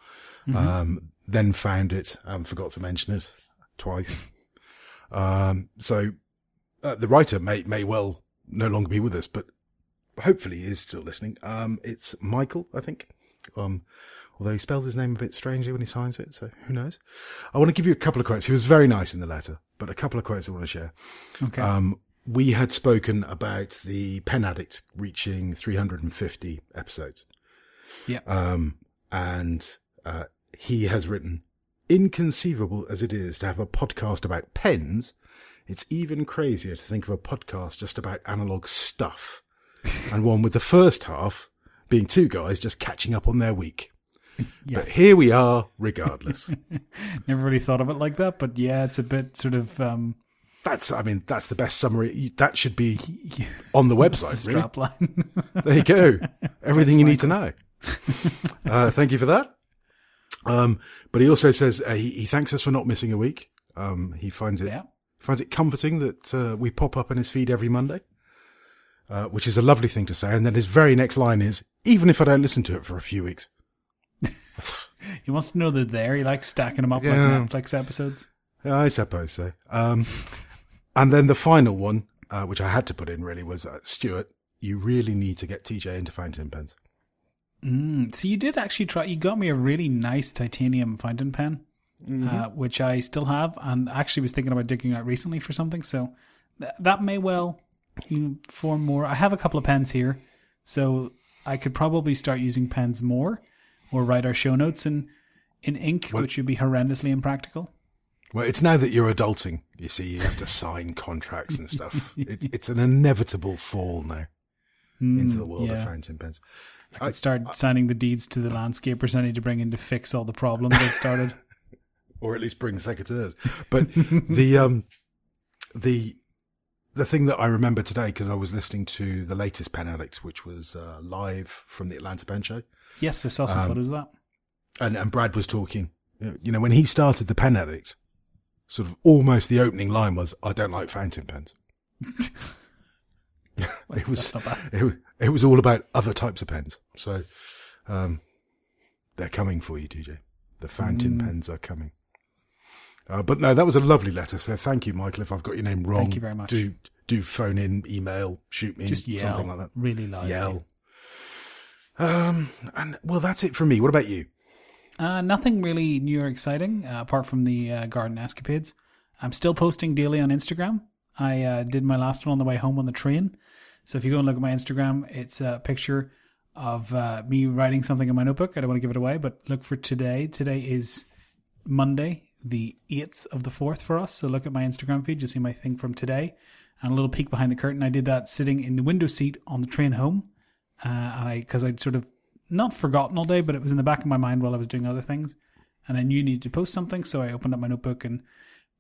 Um, then found it and forgot to mention it twice. Um, so uh, the writer may may well no longer be with us, but hopefully he is still listening. Um, it's Michael, I think. Um, although he spells his name a bit strangely when he signs it, so who knows? I want to give you a couple of quotes. He was very nice in the letter, but a couple of quotes I want to share. Okay. Um, we had spoken about the Pen Addict reaching 350 episodes. yeah. Um, and uh, he has written, inconceivable as it is to have a podcast about pens, it's even crazier to think of a podcast just about analog stuff. and one with the first half being two guys just catching up on their week. Yeah. But here we are, regardless. Never really thought of it like that, but yeah, it's a bit sort of um, that's, I mean, that's the best summary. That should be on the website, really. strapline. There you go. Everything you need to know. Uh, thank you for that. Um, but he also says uh, he, he thanks us for not missing a week. Um, he finds it yeah. finds it comforting that uh, we pop up in his feed every Monday, uh, which is a lovely thing to say. And then his very next line is, "Even if I don't listen to it for a few weeks." He wants to know they're there. He likes stacking them up Yeah. like Netflix episodes. I suppose so. Um, and then the final one, uh, which I had to put in really was uh, Stuart. You really need to get TJ into fountain pens. Mm, so you did actually try. You got me a really nice titanium fountain pen, uh, which I still have, and actually was thinking about digging out recently for something. So th- that may well you form more. I have a couple of pens here, so I could probably start using pens more, or write our show notes in in ink, which would be horrendously impractical. Well, it's now that you're adulting. You see, you have to sign contracts and stuff. It, it's an inevitable fall now into the world of fountain pens. I could start signing the deeds to the landscapers I need to bring in to fix all the problems I've started. or at least bring secateurs. But the um the the thing that I remember today because I was listening to the latest Pen Addict, which was uh, live from the Atlanta Pen Show, yes, I saw some photos of that. and and Brad was talking. You know, when he started the Pen Addict, sort of almost the opening line was, "I don't like fountain pens." it was That's not bad. it, it was all about other types of pens. So, um, they're coming for you, TJ. The fountain Mm. pens are coming. Uh, but no, that was a lovely letter. So thank you, Michael. If I've got your name wrong, Thank you very much. Do do phone in, email, shoot me, Just yell, something like that. really loud. Yell. Um, and well, that's it from me. What about you? Uh, nothing really new or exciting uh, apart from the uh, garden escapades. I'm still posting daily on Instagram. I uh, did my last one on the way home on the train. So if you go and look at my Instagram, it's a picture of uh, me writing something in my notebook. I don't want to give it away, but look for today. Today is Monday, the 8th of the 4th for us. So look at my Instagram feed. You'll see my thing from today. And a little peek behind the curtain. I did that sitting in the window seat on the train home. Uh, and I, because I'd sort of not forgotten all day, but it was in the back of my mind while I was doing other things. And I knew I needed to post something. So I opened up my notebook and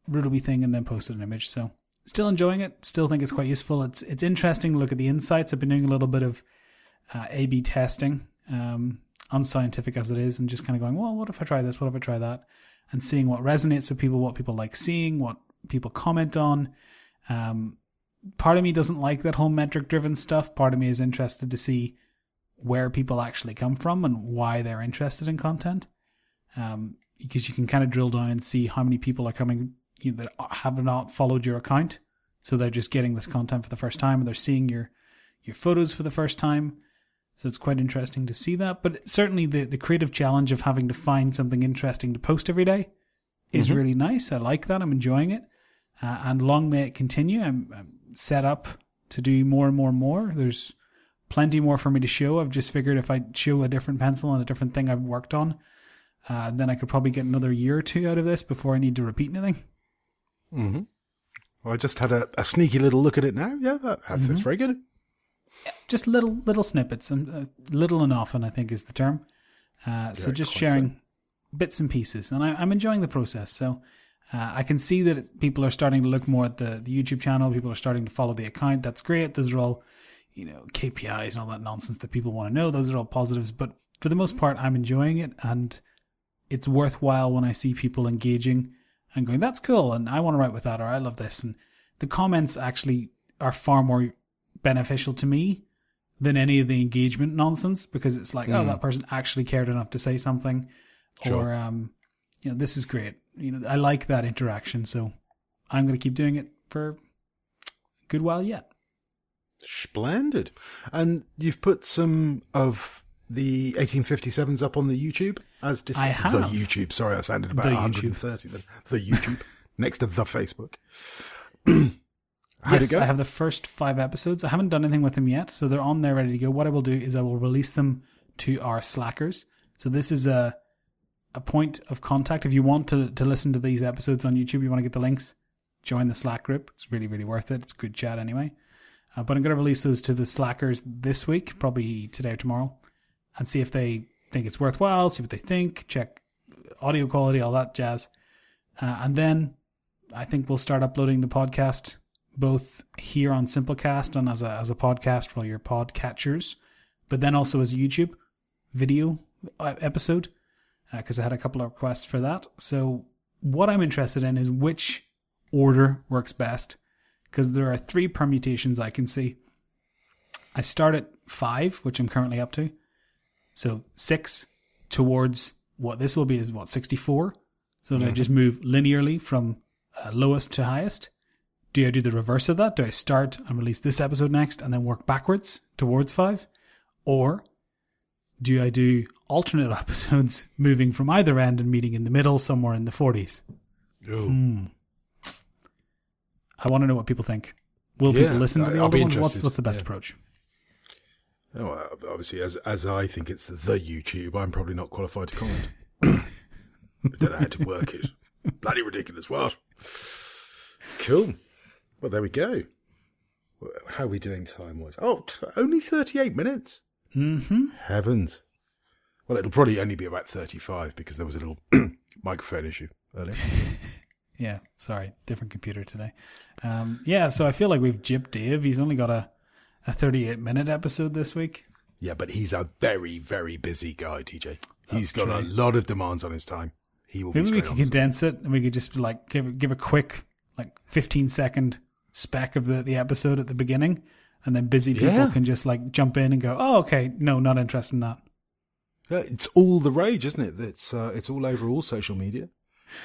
wrote a wee thing and then posted an image. So still enjoying it. Still think it's quite useful. It's, it's interesting to look at the insights. I've been doing a little bit of uh, A/B testing, um, unscientific as it is, and just kind of going, well, what if I try this? What if I try that? And seeing what resonates with people, what people like seeing, what people comment on. Um, part of me doesn't like that whole metric driven stuff. Part of me is interested to see where people actually come from and why they're interested in content. Um, because you can kind of drill down and see how many people are coming you know, that have not followed your account. So they're just getting this content for the first time and they're seeing your your photos for the first time. So it's quite interesting to see that. But certainly the, the creative challenge of having to find something interesting to post every day is Mm-hmm. really nice. I like that. I'm enjoying it. Uh, and long may it continue. I'm, I'm set up to do more and more and more. There's plenty more for me to show. I've just figured if I show a different pencil and a different thing I've worked on, uh, then I could probably get another year or two out of this before I need to repeat anything. Mm-hmm. Well, I just had a, a sneaky little look at it now. Yeah, that, that's, that's very good. Just little little snippets, and uh, little and often, I think is the term. Uh, so just sharing bits and pieces, and I, I'm enjoying the process. So uh, I can see that it's, people are starting to look more at the, the YouTube channel. People are starting to follow the account. That's great. Those are all, you know, KPIs and all that nonsense that people want to know. Those are all positives. But for the most part, I'm enjoying it, and it's worthwhile when I see people engaging and going, "That's cool," and I want to write with that, or "I love this." And the comments actually are far more beneficial to me than any of the engagement nonsense because it's like, oh, that person actually cared enough to say something, Sure. or um, you know, this is great. You know, I like that interaction, so I'm going to keep doing it for a good while yet. Splendid. And you've put some of the 1857s up on the YouTube as dis- I have. the YouTube. Sorry, I sounded about The 130 then. The YouTube next to the Facebook. Yes. I have the first five episodes. I haven't done anything with them yet, so they're on there ready to go. What I will do is I will release them to our slackers. So this is a a point of contact. If you want to to listen to these episodes on YouTube, you want to get the links, join the Slack group. It's really really worth it. It's good chat anyway. Uh, but I'm going to release those to the slackers this week, probably today or tomorrow, and see if they think it's worthwhile. See what they think. Check audio quality, all that jazz, uh, and then I think we'll start uploading the podcast both here on Simplecast and as a as a podcast for your pod catchers, but then also as a YouTube video uh, episode because I had a couple of requests for that. So what I'm interested in is which order works best because there are three permutations I can see. I start at five, which I'm currently up to. So six towards what this will be is what 64. So do I just move linearly from uh, lowest to highest? Do I do the reverse of that? Do I start and release this episode next and then work backwards towards five? Or do I do alternate episodes moving from either end and meeting in the middle somewhere in the 40s? Oh. I want to know what people think. Will Yeah, people listen to the I'll older be ones? What's, what's the best Yeah. approach? Oh, obviously, as as I think it's the YouTube, I'm probably not qualified to comment. I don't know how to work it. Bloody ridiculous. What? Cool. Well, there we go. How are we doing time wise? Oh, t- only 38 minutes. Mm-hmm. Heavens. Well, it'll probably only be about 35 because there was a little microphone issue earlier. Yeah, sorry, different computer today. Um, yeah, so I feel like we've gypped Dave. He's only got a, a 38 minute episode this week. Yeah, but he's a very, very busy guy, TJ. He's got a lot of demands on his time. He will be Maybe we could condense it and we could just like give give a quick like 15 second spec of the, the episode at the beginning, and then busy people Yeah. can just like jump in and go, oh, okay, no, not interested in that. Yeah, it's all the rage, isn't it? It's uh, it's all over all social media.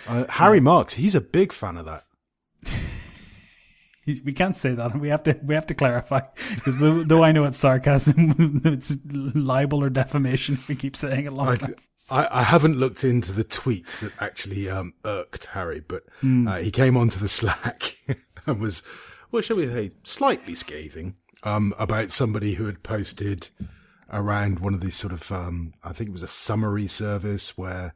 Uh, Harry Marks, he's a big fan of that. We can't say that. We have to. We have to clarify because though, though I know it's sarcasm, it's libel or defamation. If we keep saying it long I, enough. I, I haven't looked into the tweet that actually um, irked Harry, but uh, he came onto the Slack and was, well, shall we say, slightly scathing um, about somebody who had posted around one of these sort of, um, I think it was a summary service where,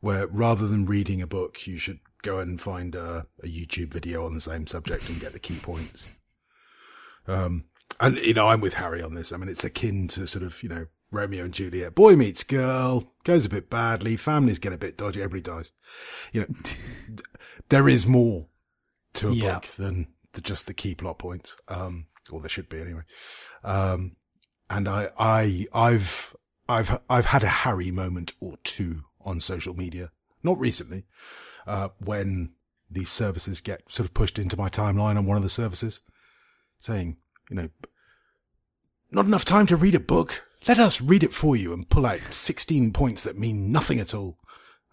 where rather than reading a book, you should go and find a, a YouTube video on the same subject and get the key points. Um, and you know, I'm with Harry on this. I mean, it's akin to sort of, you know, Romeo and Juliet. Boy meets girl, goes a bit badly, families get a bit dodgy, everybody dies. You know, there is more to a Yeah. book than the, just the key plot points. Um, or there should be anyway. Um, and I, I, I've, I've, I've had a Harry moment or two on social media, not recently, uh, when these services get sort of pushed into my timeline on one of the services saying, you know, not enough time to read a book. Let us read it for you and pull out 16 points that mean nothing at all.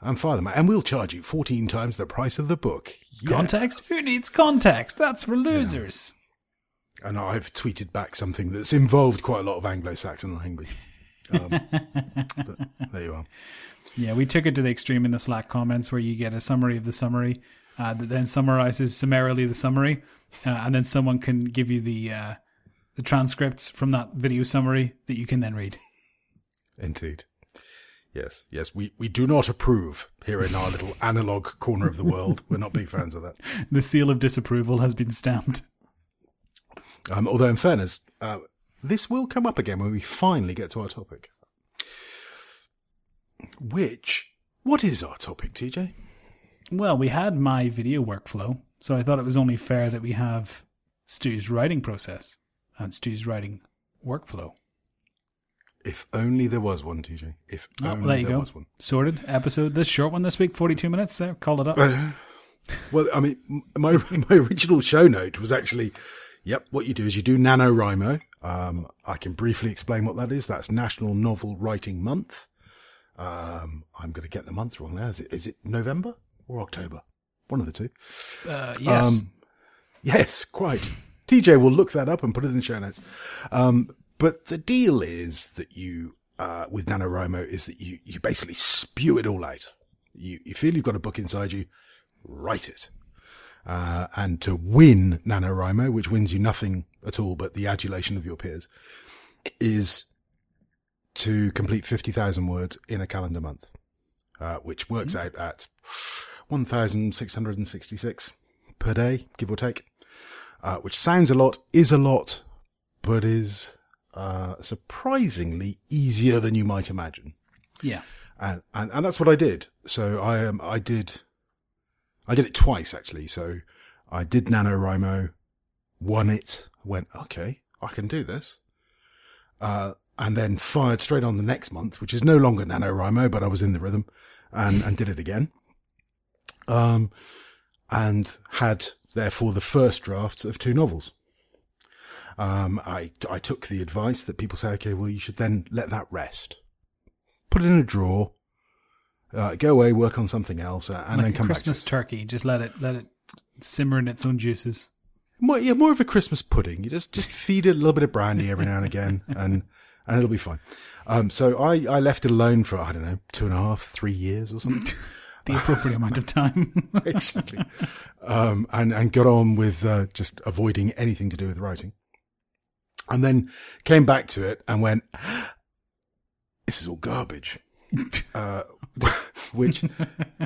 and fire them, and we'll charge you 14 times the price of the book. Yeah. Context? Who needs context? That's for losers. And I've tweeted back something that's involved quite a lot of Anglo-Saxon language. Um, but there you are. Yeah, we took it to the extreme in the Slack comments where you get a summary of the summary uh, that then summarizes summarily the summary, uh, and then someone can give you the uh, the transcripts from that video summary that you can then read. Indeed. Yes, yes, we, we do not approve here in our little analog corner of the world. We're not big fans of that. The seal of disapproval has been stamped. Um, although, in fairness, uh, this will come up again when we finally get to our topic. Which, what is our topic, TJ? Well, we had my video workflow, so I thought it was only fair that we have Stu's writing process and Stu's writing workflow. If only there was one, TJ. If Oh, only there you there go. was one. Sorted episode. This short one this week, forty-two minutes. There, called it up. Uh, well, I mean, my my original show note was actually, yep. What you do is you do NaNoWriMo. Um, I can briefly explain what that is. That's National Novel Writing Month. Um, I'm going to get the month wrong now. Is it is it November or October? One of the two. Uh, yes. Um, yes, quite. TJ will look that up and put it in the show notes. Um, but the deal is that you, uh, with NaNoWriMo is that you, you basically spew it all out. You, you feel you've got a book inside you, write it. Uh, and to win NaNoWriMo, which wins you nothing at all but the adulation of your peers, is to complete 50,000 words in a calendar month, uh, which works out at 1,666 per day, give or take, uh, which sounds a lot, is a lot, but is uh, surprisingly easier than you might imagine. yeah. And, and, and that's what I did. So I, um, I did, I did it twice actually. So I did NaNoWriMo, won it, went, okay, I can do this. Uh, and then fired straight on the next month, which is no longer NaNoWriMo, but I was in the rhythm and, and did it again. Um, and had therefore the first drafts of two novels. Um, I, I took the advice that people say, okay, well, you should then let that rest. Put it in a drawer, uh, go away, work on something else, uh, and like then come Christmas back Christmas turkey. Just let it let it simmer in its own juices. More, yeah, more of a Christmas pudding. You just, just feed it a little bit of brandy every now and again and, and it'll be fine. Um, so I, I left it alone for, I don't know, two and a half, three years or something. The appropriate amount of time. exactly. Um, and, and got on with, uh, just avoiding anything to do with writing. And then came back to it and went, this is all garbage. Uh, which,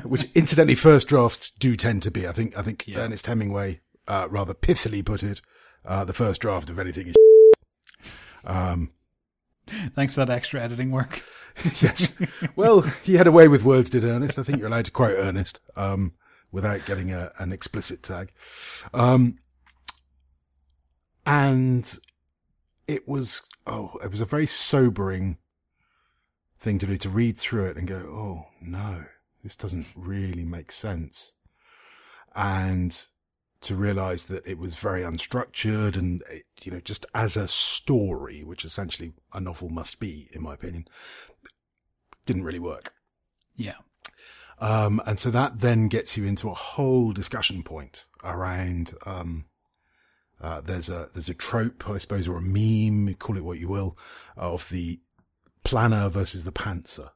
which incidentally first drafts do tend to be. I think, I think Yeah. Ernest Hemingway, uh, rather pithily put it, uh, the first draft of anything is um, Thanks for that extra editing work. yes. Well, he had a way with words, did Ernest. I think you're allowed to quote Ernest, um, without getting a, an explicit tag. Um, and it was, oh, it was a very sobering thing to do to read through it and go, oh no, this doesn't really make sense. And to realize that it was very unstructured and, it, you know, just as a story, which essentially a novel must be, in my opinion, didn't really work. Yeah. Um, and so that then gets you into a whole discussion point around, um, uh, there's a, there's a trope, I suppose, or a meme, call it what you will, of the planner versus the pantser.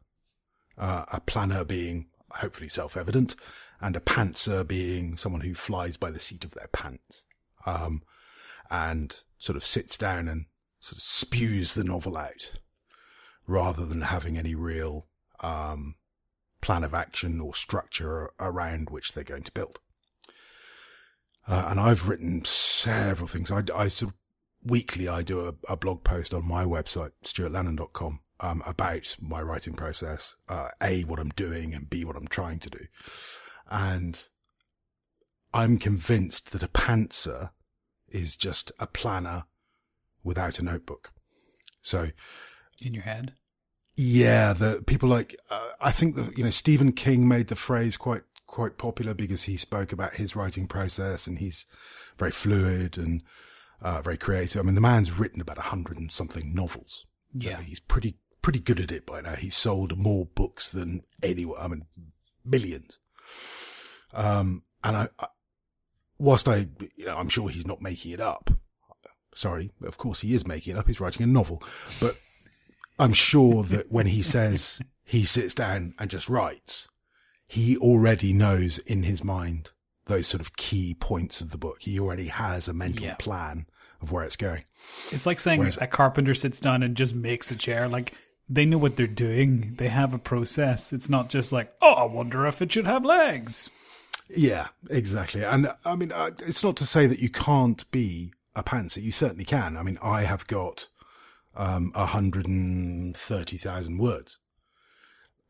Uh, a planner being hopefully self-evident and a pantser being someone who flies by the seat of their pants. Um, and sort of sits down and sort of spews the novel out rather than having any real, um, plan of action or structure around which they're going to build. Uh, and I've written several things. I, I sort of weekly, I do a, a blog post on my website, stuartlennon.com, um, about my writing process. Uh, A, what I'm doing and B, what I'm trying to do. And I'm convinced that a pantser is just a planner without a notebook. So In your head. yeah, the people like uh, I think that you know Stephen King made the phrase quite quite popular because he spoke about his writing process and he's very fluid and uh, very creative. I mean, the man's written about a hundred and something novels. Yeah. he's pretty pretty good at it by now. He's sold more books than anyone. I mean, millions. Um, and I, I whilst I, you know, I'm sure he's not making it up. Sorry, of course he is making it up. He's writing a novel, but I'm sure that when he says he sits down and just writes, he already knows in his mind those sort of key points of the book. He already has a mental Yeah. plan of where it's going. It's like saying Whereas- a carpenter sits down and just makes a chair. Like they know what they're doing. They have a process. It's not just like, oh, I wonder if it should have legs. Yeah, exactly. And I mean, it's not to say that you can't be a pantser. You certainly can. I mean, I have got um, 130,000 words.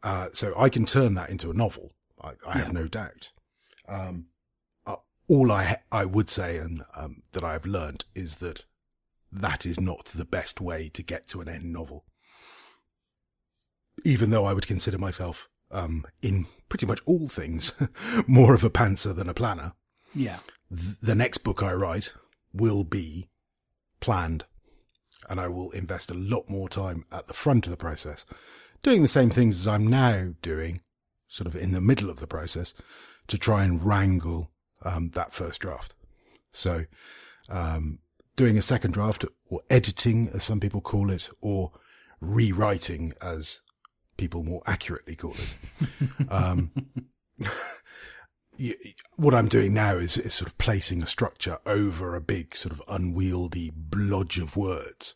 Uh, so I can turn that into a novel. I, I have no doubt. Um, uh, all I, ha- I would say and um, that I have learnt is that that is not the best way to get to an end novel. Even though I would consider myself, um, in pretty much all things, more of a pantser than a planner Yeah. th- the next book I write will be planned and I will invest a lot more time at the front of the process doing the same things as I'm now doing sort of in the middle of the process to try and wrangle um, that first draft. So, um, doing a second draft or editing as some people call it or rewriting as people more accurately call it. um, what I'm doing now is, is sort of placing a structure over a big sort of unwieldy blodge of words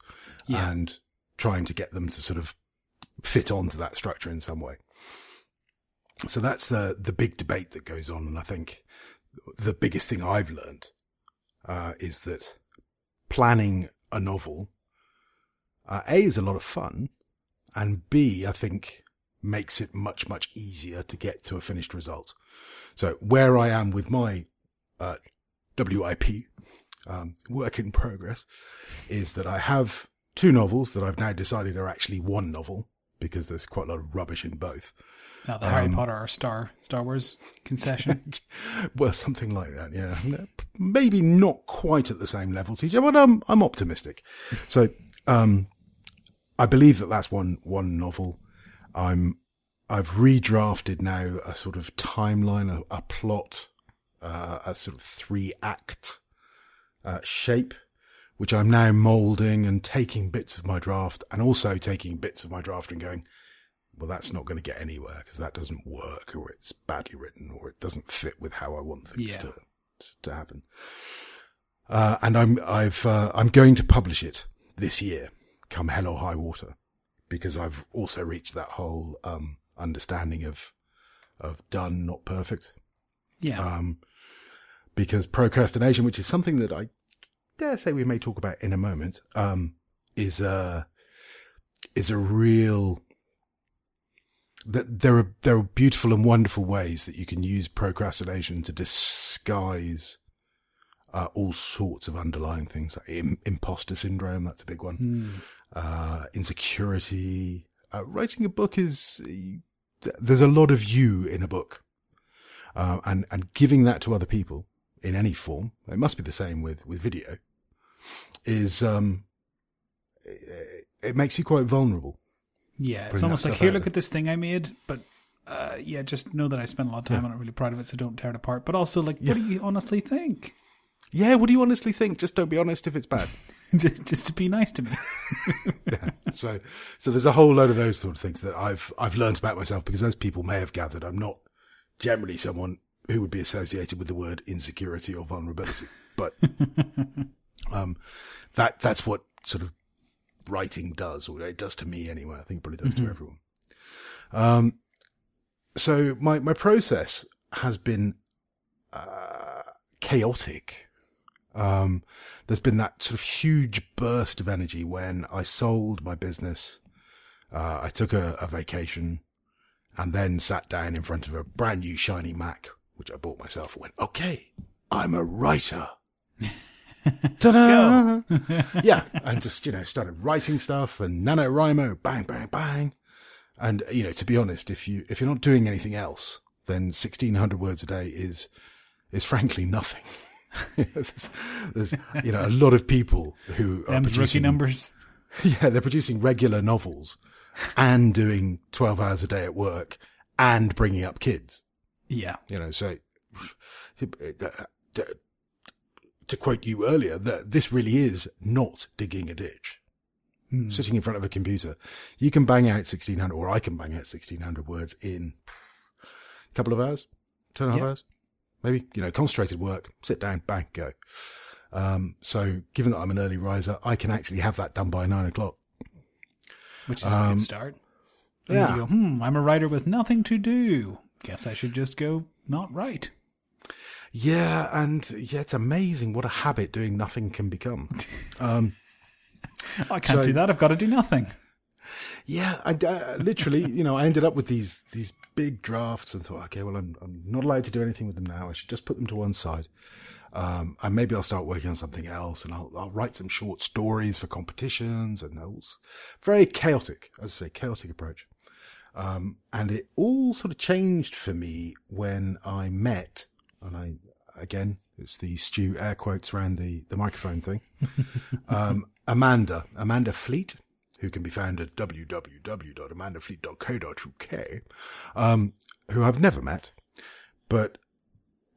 Yeah. and trying to get them to sort of fit onto that structure in some way. So that's the, the big debate that goes on. And I think the biggest thing I've learned, uh, is that planning a novel, uh, A is a lot of fun and B, I think makes it much, much easier to get to a finished result. So where I am with my uh, WIP um, work in progress is that I have two novels that I've now decided are actually one novel because there's quite a lot of rubbish in both. Now the Harry Um, Potter or Star Star Wars concession. well, something like that, yeah. Maybe not quite at the same level, TJ, but I'm I'm optimistic. So, um, I believe that that's one one novel. I'm I've redrafted now a sort of timeline, a, a plot, uh, a sort of three act uh, shape, which I'm now molding and taking bits of my draft, and also taking bits of my draft and going, well, that's not going to get anywhere because that doesn't work, or it's badly written, or it doesn't fit with how I want things Yeah. to to happen. Uh, and I'm I've uh, I'm going to publish it this year, come hell or high water, because I've also reached that whole um, understanding of of done, not perfect. Yeah. Um, because procrastination, which is something that I dare say we may talk about in a moment, um, is a is a real that there are there are beautiful and wonderful ways that you can use procrastination to disguise uh, all sorts of underlying things like Im- imposter syndrome that's a big one Hmm. uh, insecurity uh, writing a book is there's a lot of you in a book uh, and and giving that to other people in any form it must be the same with with video is um it, it makes you quite vulnerable Yeah, it's almost like here, look at this thing I made, but uh, yeah, just know that I spent a lot of time Yeah. on it. Really proud of it, so don't tear it apart. But also, like, Yeah. what do you honestly think? Yeah what do you honestly think just don't be honest if it's bad just, just to be nice to me. so so there's a whole load of those sort of things that I've I've learned about myself because as people may have gathered, I'm not generally someone who would be associated with the word insecurity or vulnerability. But um that that's what sort of writing does, or it does to me anyway. I think it probably does to everyone. Um so my my process has been uh chaotic. Um, there's been that sort of huge burst of energy when I sold my business. Uh, I took a, a vacation and then sat down in front of a brand new shiny Mac, which I bought myself and went, okay, I'm a writer. Ta-da! yeah. And just, you know, started writing stuff and NaNoWriMo, bang, bang, bang. And, you know, to be honest, if you, if you're not doing anything else, then 1600 words a day is, is frankly nothing. there's, there's, you know, a lot of people who are producing, numbers. yeah, they're producing regular novels and doing 12 hours a day at work and bringing up kids. Yeah. You know, so to quote you earlier, that this really is not digging a ditch. Hmm. Sitting in front of a computer, you can bang out 1600, or I can bang out 1600 words in a couple of hours, two and a half hours, maybe, you know, concentrated work, sit down, bang, go. Um, so given that I'm an early riser, I can actually have that done by nine o'clock. Which is a Um, good start. And yeah. go, hmm, I'm a writer with nothing to do. Guess I should just go not write. Yeah, and yeah, it's amazing what a habit doing nothing can become. Um, I can't So- do that. I've got to do nothing. yeah, I, uh, literally, you know, I ended up with these these big drafts and thought, okay, well, I'm I'm not allowed to do anything with them now. I should just put them to one side. Um, and maybe I'll start working on something else, and I'll I'll write some short stories for competitions, and was very chaotic, as I say, chaotic approach. Um, and it all sort of changed for me when I met, and I again, it's the Stu air quotes around the the microphone thing. um, Amanda, Amanda Fleet, who can be found at www.amandafleet.co.uk, um, who I've never met, but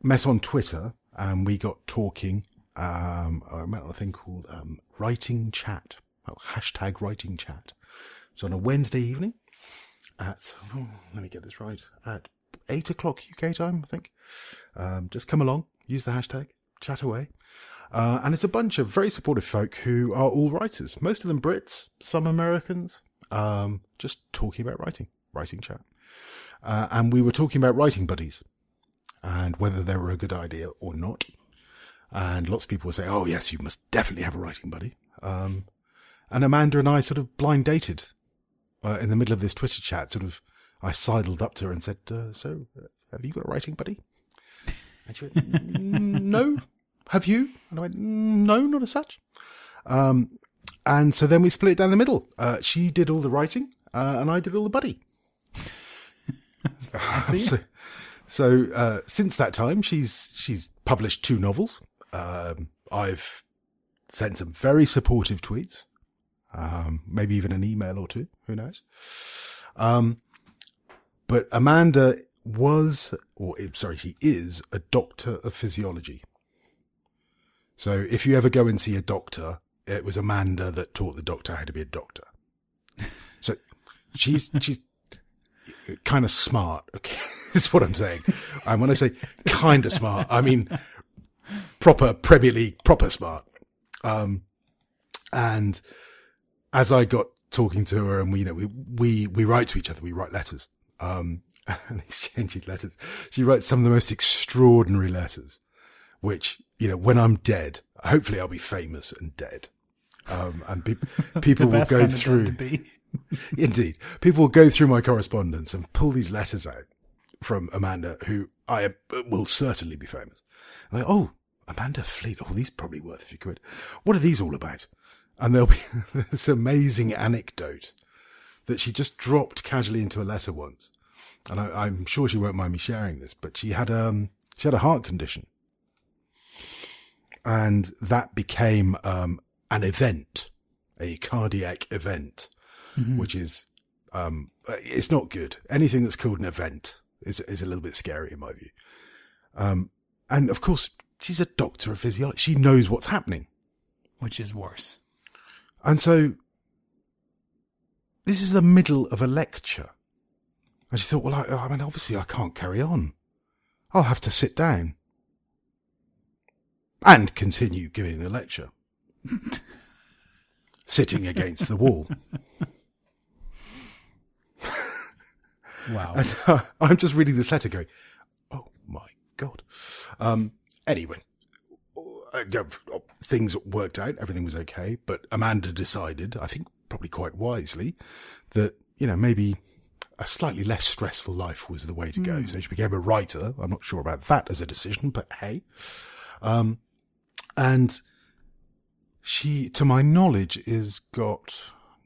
met on Twitter, and we got talking. Um, I met on a thing called um, Writing Chat, well, hashtag Writing Chat. So on a Wednesday evening at, oh, let me get this right, at eight o'clock UK time, I think. Um, just come along, use the hashtag, chat away. Uh, and it's a bunch of very supportive folk who are all writers. Most of them Brits, some Americans, um, just talking about writing, writing chat. Uh, and we were talking about writing buddies and whether they were a good idea or not. And lots of people were saying, oh, yes, you must definitely have a writing buddy. Um, and Amanda and I sort of blind dated uh, in the middle of this Twitter chat. Sort of, I sidled up to her and said, uh, so, uh, have you got a writing buddy? And she went, "Mm, no. Have you? And I went, "Mm, no, not as such. Um, and so then we split it down the middle. Uh, she did all the writing, uh, and I did all the buddy. That's very nice of you. So, so uh, since that time, she's she's published two novels. Um, I've sent some very supportive tweets, um, maybe even an email or two. Who knows? Um, but Amanda was, or sorry, she is a doctor of physiology. So if you ever go and see a doctor, it was Amanda that taught the doctor how to be a doctor. So she's she's kind of smart. Okay, is what I'm saying. And when I say kind of smart, I mean proper Premier League, proper smart. Um, and as I got talking to her, and we, you know, we we we write to each other, we write letters, um, and exchanging letters. She writes some of the most extraordinary letters, which you know, when I'm dead, hopefully I'll be famous and dead. Um, and pe- people will go through. Indeed. People will go through my correspondence and pull these letters out from Amanda, who I will certainly be famous. And they, oh, Amanda Fleet. Oh, these are probably worth a few quid. What are these all about? And there'll be this amazing anecdote that she just dropped casually into a letter once. And I, I'm sure she won't mind me sharing this, but she had, um, she had a heart condition. And that became, um, an event, a cardiac event which is um it's not good. Anything that's called an event is is a little bit scary in my view. Um and of course she's a doctor of physiology. She knows what's happening. Which is worse. And so this is the middle of a lecture. And she thought, well, I, I mean, obviously I can't carry on. I'll have to sit down and continue giving the lecture. Sitting against the wall. Wow. And uh, I'm just reading this letter going, oh my God. Um, anyway, uh, things worked out. Everything was okay. But Amanda decided, I think probably quite wisely, that, you know, maybe a slightly less stressful life was the way to go. So she became a writer. I'm not sure about that as a decision, but hey. Um, and she, to my knowledge, is got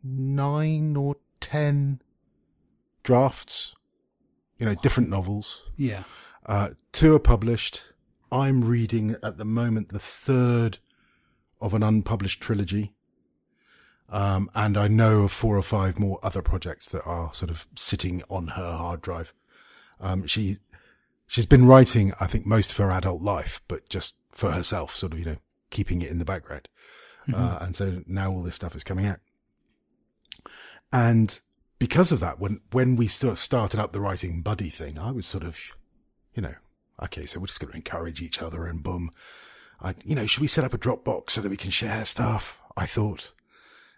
nine or ten drafts, you know, different novels. yeah. Uh, two are published. I'm reading at the moment the third of an unpublished trilogy. Um, and I know of four or five more other projects that are sort of sitting on her hard drive. Um, she, she's been writing, I think, most of her adult life, but just for herself, sort of, you know, keeping it in the background. Uh, and so now all this stuff is coming out. And because of that, when, when we sort of started up the writing buddy thing, I was sort of, you know, okay, so we're just going to encourage each other and boom. I, you know, should we set up a Dropbox so that we can share stuff? I thought,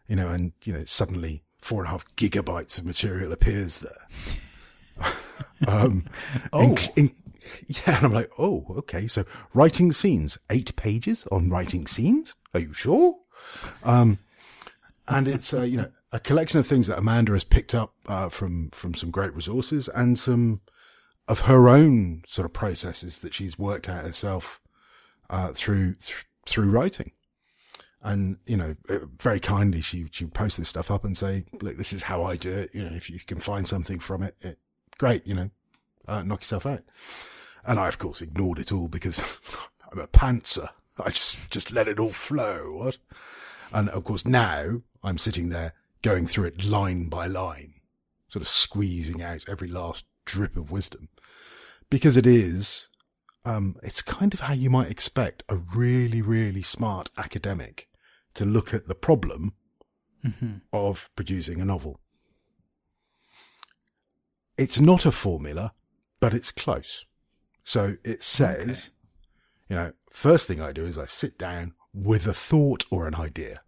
you know, and, you know, suddenly four and a half gigabytes of material appears there. um, Oh. in- in- yeah. And I'm like, oh, okay. So writing scenes, eight pages on writing scenes. Are you sure? Um, and it's, uh, you know, a collection of things that Amanda has picked up, uh, from, from some great resources and some of her own sort of processes that she's worked out herself, uh, through, th- through writing. And, you know, uh, very kindly, she, she would post this stuff up and say, look, this is how I do it. You know, if you can find something from it, it great, you know, uh, knock yourself out. And I, of course, ignored it all because I'm a pantser. I just, just let it all flow. What? And of course, now I'm sitting there going through it line by line, sort of squeezing out every last drip of wisdom because it is, um, it's kind of how you might expect a really, really smart academic to look at the problem of producing a novel. It's not a formula, but it's close. So it says, you know, first thing I do is I sit down with a thought or an idea.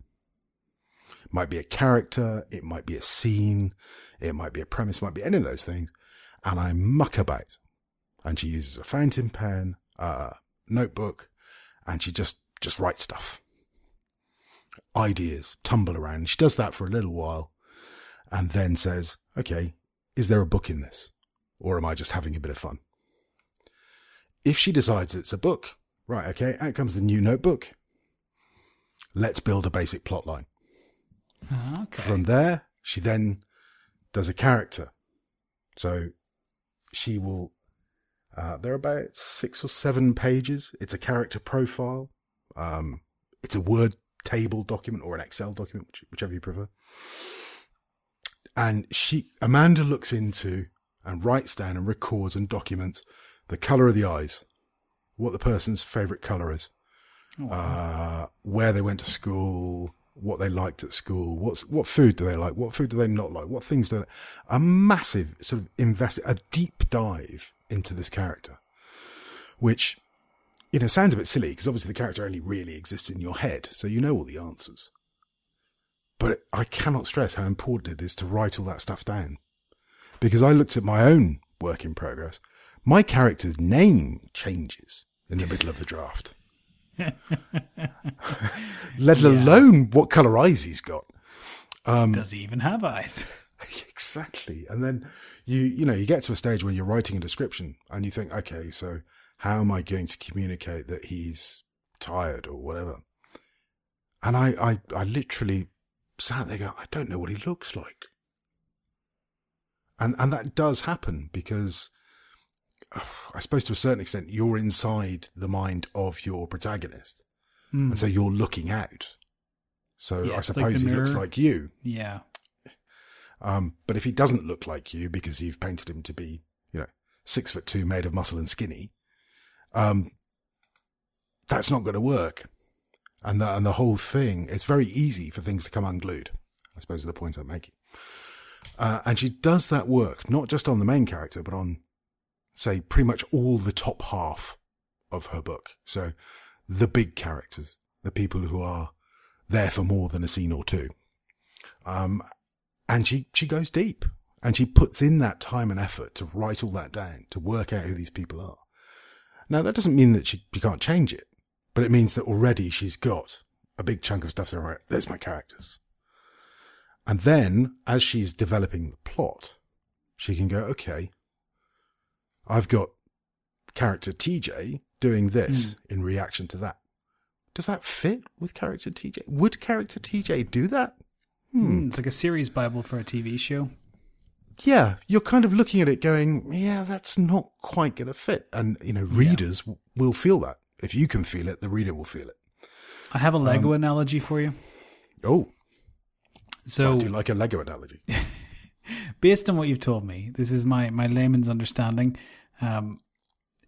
It might be a character, it might be a scene, it might be a premise, might be any of those things, and I muck about. And she uses a fountain pen, a notebook, and she just just writes stuff. Ideas tumble around. She does that for a little while, and then says, "Okay, is there a book in this, or am I just having a bit of fun?" If she decides it's a book, right? Okay, out comes the new notebook. Let's build a basic plot line. Ah, Okay. From there, she then does a character. So she will, uh, they're about six or seven pages. It's a character profile. Um, it's a Word table document or an Excel document, whichever you prefer. And she, Amanda looks into and writes down and records and documents the color of the eyes, what the person's favorite color is, Oh, uh, where they went to school, what they liked at school, what's what food do they like, what food do they not like, what things do they, a massive sort of invest, a deep dive into this character, which you know sounds a bit silly because obviously the character only really exists in your head, so you know all the answers. But I cannot stress how important it is to write all that stuff down, because I looked at my own work in progress. My character's name changes in the middle of the draft let alone what color eyes he's got. Um, Does he even have eyes? exactly. And then you, you know, you get to a stage where you're writing a description and you think, okay, so how am I going to communicate that he's tired or whatever? And I, I, I literally sat there going, I don't know what he looks like. And, and that does happen because I suppose to a certain extent, you're inside the mind of your protagonist. Hmm. And so you're looking out. So Yeah, I it's like suppose he looks like you. Yeah. Um, but if he doesn't look like you because you've painted him to be, you know, six foot two, made of muscle and skinny, um, that's not going to work. And the, and the whole thing, it's very easy for things to come unglued. I suppose is the point I'm making. Uh, and she does that work, not just on the main character, but on, say, pretty much all the top half of her book. So the big characters, the people who are there for more than a scene or two. Um, and she, she goes deep and she puts in that time and effort to write all that down, to work out who these people are. Now, that doesn't mean that she, she can't change it, but it means that already she's got a big chunk of stuff. So, right, there's my characters. And then as she's developing the plot, she can go, okay, I've got character TJ doing this in reaction to that. Does that fit with character TJ? Would character TJ do that? Hmm, It's like a series Bible for a TV show. yeah, you're kind of looking at it going, yeah, that's not quite going to fit. And, you know, readers w will feel that. If you can feel it, the reader will feel it. I have a Lego Um, analogy for you. Oh, So, I do like a Lego analogy. based on what you've told me, this is my, my layman's understanding. Um,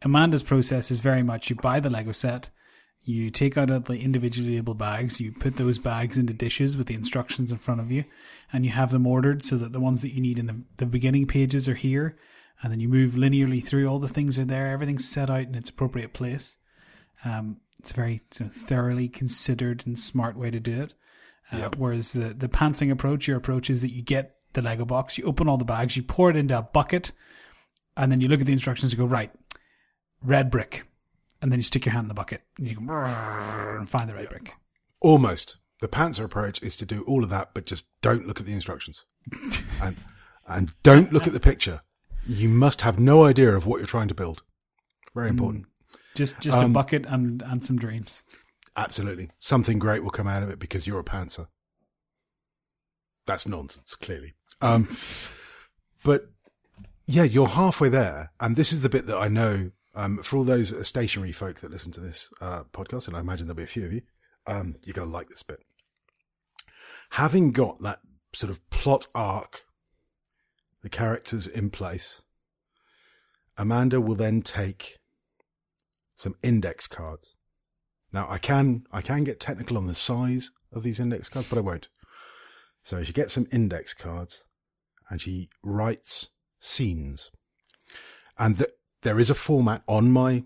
Amanda's process is very much you buy the Lego set, you take out the individually labeled bags, you put those bags into dishes with the instructions in front of you, and you have them ordered so that the ones that you need in the, the beginning pages are here, and then you move linearly through. All the things are there, everything's set out in its appropriate place. Um, it's a very sort of thoroughly considered and smart way to do it. Uh, Yep. Whereas the the pantsing approach, your approach is that you get the Lego box, you open all the bags, you pour it into a bucket, and then you look at the instructions and go right, red brick, and then you stick your hand in the bucket and you go and find the red brick. Almost. The pantser approach is to do all of that, but just don't look at the instructions. and, and don't look at the picture. You must have no idea of what you're trying to build. Very important. Just just a Um, bucket and and some dreams. Absolutely. Something great will come out of it because you're a pantser. That's nonsense, clearly. Um, but yeah, you're halfway there. And this is the bit that I know, um, for all those stationary folk that listen to this, uh, podcast, and I imagine there'll be a few of you, um, you're going to like this bit. Having got that sort of plot arc, the characters in place, Amanda will then take some index cards. Now I can I can get technical on the size of these index cards, but I won't. So she gets some index cards, and she writes scenes, and th- there is a format on my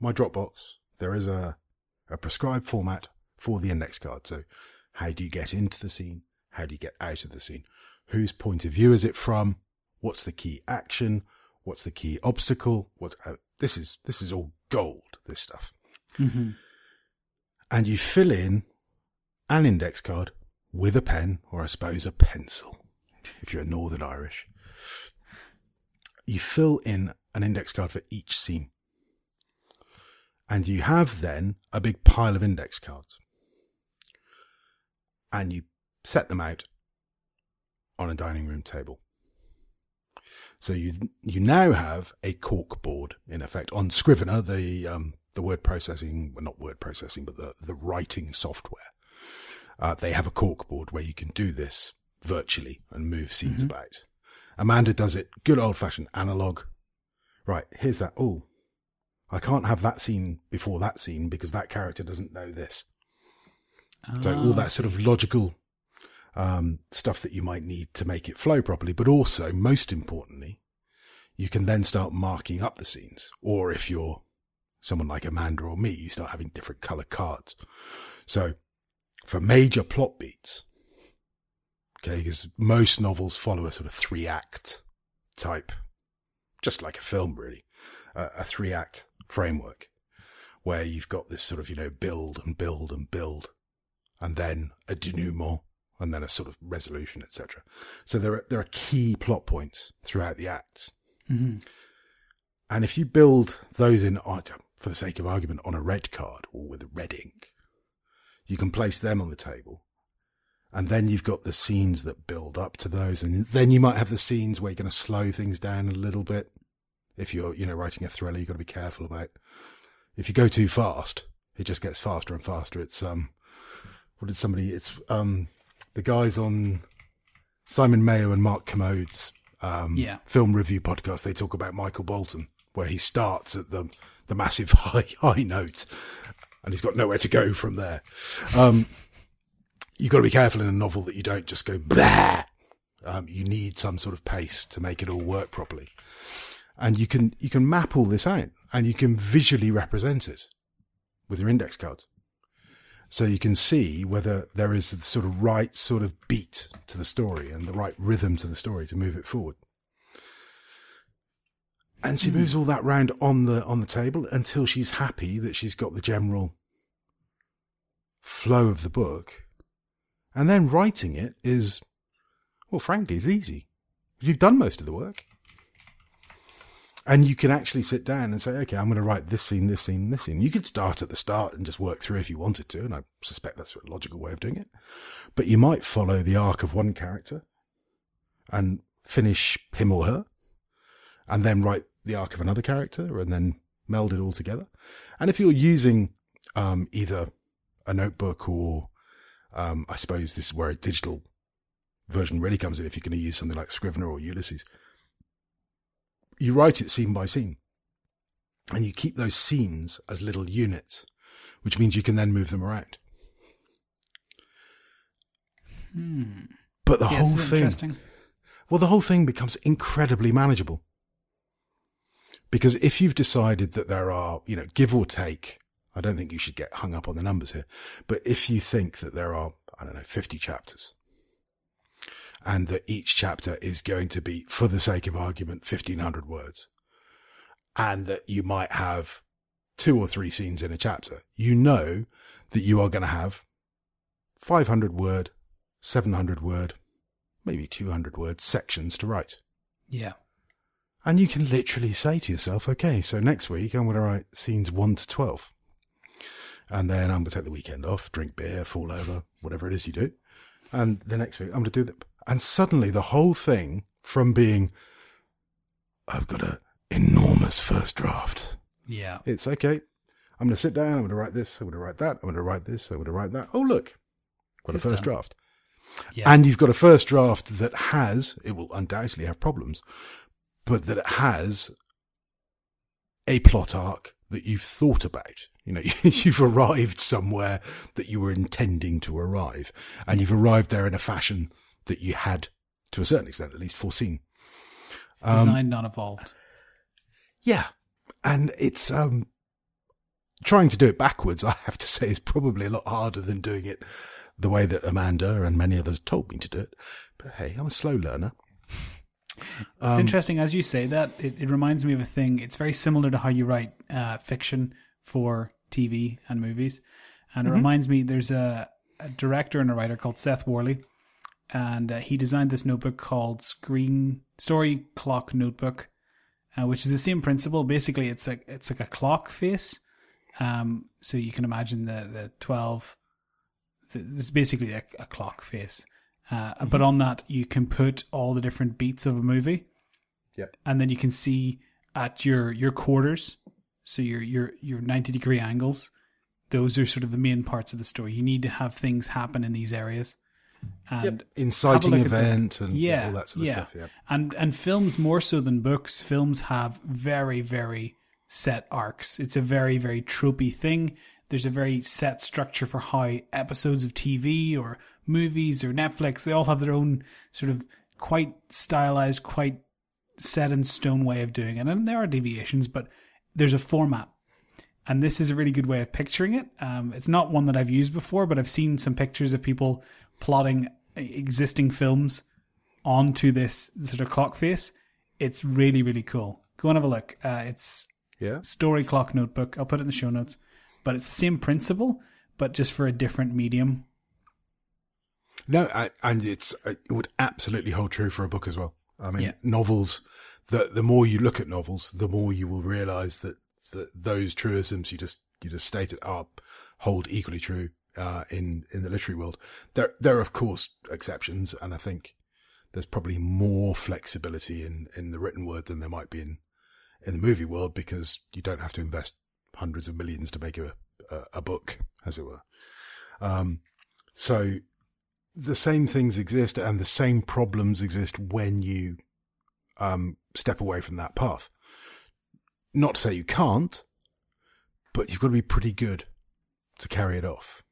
my Dropbox. There is a a prescribed format for the index card. So how do you get into the scene? How do you get out of the scene? Whose point of view is it from? What's the key action? What's the key obstacle? What uh, this is this is all gold. This stuff hmm and you fill in an index card with a pen, or I suppose a pencil, if you're Northern Irish. You fill in an index card for each scene. And you have then a big pile of index cards. And you set them out on a dining room table. So you you now have a cork board in effect on Scrivener, the um, the word processing, well, not word processing, but the the writing software. Uh, they have a cork board where you can do this virtually and move scenes about. Amanda does it good old fashioned analog. Right, here's that. Oh, I can't have that scene before that scene because that character doesn't know this. So all that sort of logical um, stuff that you might need to make it flow properly, but also, most importantly, you can then start marking up the scenes. Or if you're someone like Amanda or me, you start having different color cards. So for major plot beats, okay, because most novels follow a sort of three act type, just like a film really, uh, a three act framework where you've got this sort of, you know, build and build and build and then a denouement and then a sort of resolution, etc. So there are, there are key plot points throughout the acts. hmm And if you build those in, on- for the sake of argument, on a red card or with red ink, you can place them on the table. And then you've got the scenes that build up to those. And then you might have the scenes where you're going to slow things down a little bit. If you're, you know, writing a thriller, you've got to be careful about. If you go too fast, it just gets faster and faster. It's, um, what did somebody, it's, um, the guys on Simon Mayo and Mark Kermode's um, Yeah. film review podcast, they talk about Michael Bolton, where he starts at the the massive high high note, and he's got nowhere to go from there. Um, you've got to be careful in a novel that you don't just go blah. Um, you need some sort of pace to make it all work properly, and you can you can map all this out, and you can visually represent it with your index cards so you can see whether there is the sort of right sort of beat to the story and the right rhythm to the story to move it forward. And she hmm. moves all that round on the on the table until she's happy that she's got the general flow of the book. And then writing it is well frankly is easy. You've done most of the work. And you can actually sit down and say, okay, I'm going to write this scene, this scene, this scene. You could start at the start and just work through if you wanted to, and I suspect that's a logical way of doing it. But you might follow the arc of one character and finish him or her, and then write the arc of another character, and then meld it all together. And if you're using um, either a notebook or, um, I suppose this is where a digital version really comes in, if you're going to use something like Scrivener or Ulysses you write it scene by scene. and you keep those scenes as little units, which means you can then move them around. Hmm. But the Yes, whole thing, interesting. well, the whole thing becomes incredibly manageable. Because if you've decided that there are, you know, give or take, I don't think you should get hung up on the numbers here, but if you think that there are, I don't know, 50 chapters, and that each chapter is going to be, for the sake of argument, 1500 words, and that you might have two or three scenes in a chapter, you know that you are going to have 500 word, 700 word, maybe 200 word sections to write. Yeah. And you can literally say to yourself, okay, so next week I'm going to write scenes 1 to 12. And then I'm going to take the weekend off, drink beer, fall over, whatever it is you do. And the next week I'm going to do that. And suddenly the whole thing from being, I've got an enormous first draft. Yeah. It's okay. I'm going to sit down. I'm going to write this. I'm going to write that. I'm going to write this. I'm going to write that. Oh, look, got It's a first done. draft. Yeah. And you've got a first draft that has, it will undoubtedly have problems, but that it has a plot arc that you've thought about. You know, you've arrived somewhere that you were intending to arrive, and you've arrived there in a fashion that you had, to a certain extent, at least foreseen. Um, Designed, not evolved. yeah. And it's, um, trying to do it backwards, I have to say, is probably a lot harder than doing it the way that Amanda and many others told me to do it. But hey, I'm a slow learner. It's Um, interesting as you say that. It, it reminds me of a thing. It's very similar to how you write uh, fiction for TV and movies, and it reminds me. There's a, a director and a writer called Seth Worley, and uh, he designed this notebook called Screen Story Clock Notebook, uh, which is the same principle. Basically, it's like it's like a clock face. Um, so you can imagine the the twelve. This basically a, a clock face. Uh, But on that, you can put all the different beats of a movie Yep. and then you can see at your your quarters so your your your 90 degree angles those are sort of the main parts of the story you need to have things happen in these areas and Inciting look at the- event and yeah all that sort of yeah. stuff. Yeah. and and films more so than books films have very very set arcs it's a very very tropey thing there's a very set structure for how episodes of tv or movies or netflix they all have their own sort of quite stylized quite set in stone way of doing it and there are deviations but there's a format and this is a really good way of picturing it. Um, it's not one that I've used before, but I've seen some pictures of people plotting existing films onto this sort of clock face. It's really, really cool. Go and have a look. Uh, it's Yeah. Story Clock Notebook. I'll put it in the show notes. But it's the same principle, but just for a different medium. No, I, and it's it would absolutely hold true for a book as well. I mean, Yeah. novels. The the more you look at novels, the more you will realise that that those truisms you just you just stated are hold equally true uh, in in the literary world. There there are of course exceptions, and I think there's probably more flexibility in in the written word than there might be in in the movie world because you don't have to invest hundreds of millions to make a a, a book, as it were. Um, so the same things exist and the same problems exist when you um, step away from that path. Not to say you can't, but you've got to be pretty good to carry it off.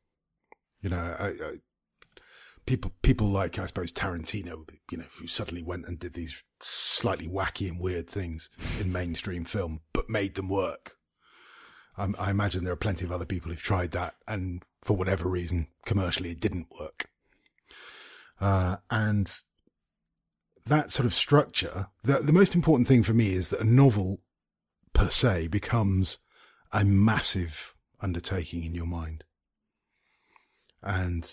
You know, I, I, people people like I suppose Tarantino, you know, who suddenly went and did these slightly wacky and weird things in mainstream film, but made them work. Um, I imagine there are plenty of other people who've tried that, and for whatever reason, commercially, it didn't work. Uh, and that sort of structure, the, the most important thing for me is that a novel per se becomes a massive undertaking in your mind. And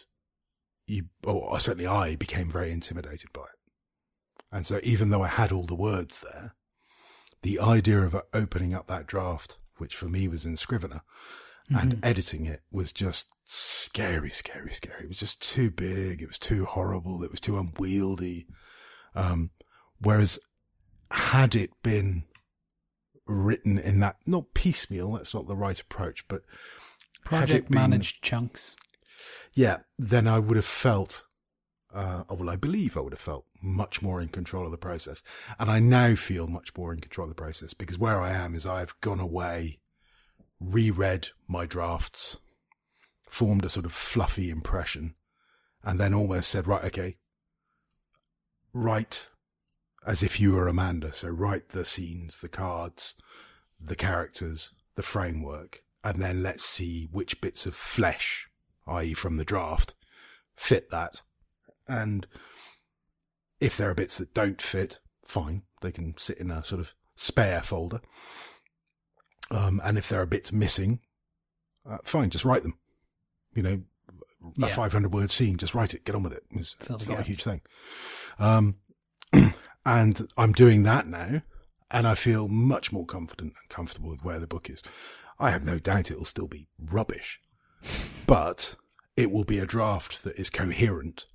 you, or certainly I became very intimidated by it. And so even though I had all the words there, the idea of opening up that draft, which for me was in Scrivener, and editing it was just scary, scary, scary. It was just too big. It was too horrible. It was too unwieldy. Um, whereas had it been written in that, not piecemeal, that's not the right approach, but Project been- managed chunks. yeah, then I would have felt uh, well, I believe I would have felt much more in control of the process. And I now feel much more in control of the process because where I am is I've gone away, reread my drafts, formed a sort of fluffy impression, and then almost said, right, okay, write as if you were Amanda. So write the scenes, the cards, the characters, the framework, and then let's see which bits of flesh, i.e. from the draft, fit that. And if there are bits that don't fit, fine, they can sit in a sort of spare folder. Um, and if there are bits missing, uh, fine, just write them. You know, a Yeah. 500 word scene, just write it, get on with it. It's, it's not a huge thing. Um, and I'm doing that now, and I feel much more confident and comfortable with where the book is. I have no doubt it'll still be rubbish, but it will be a draft that is coherent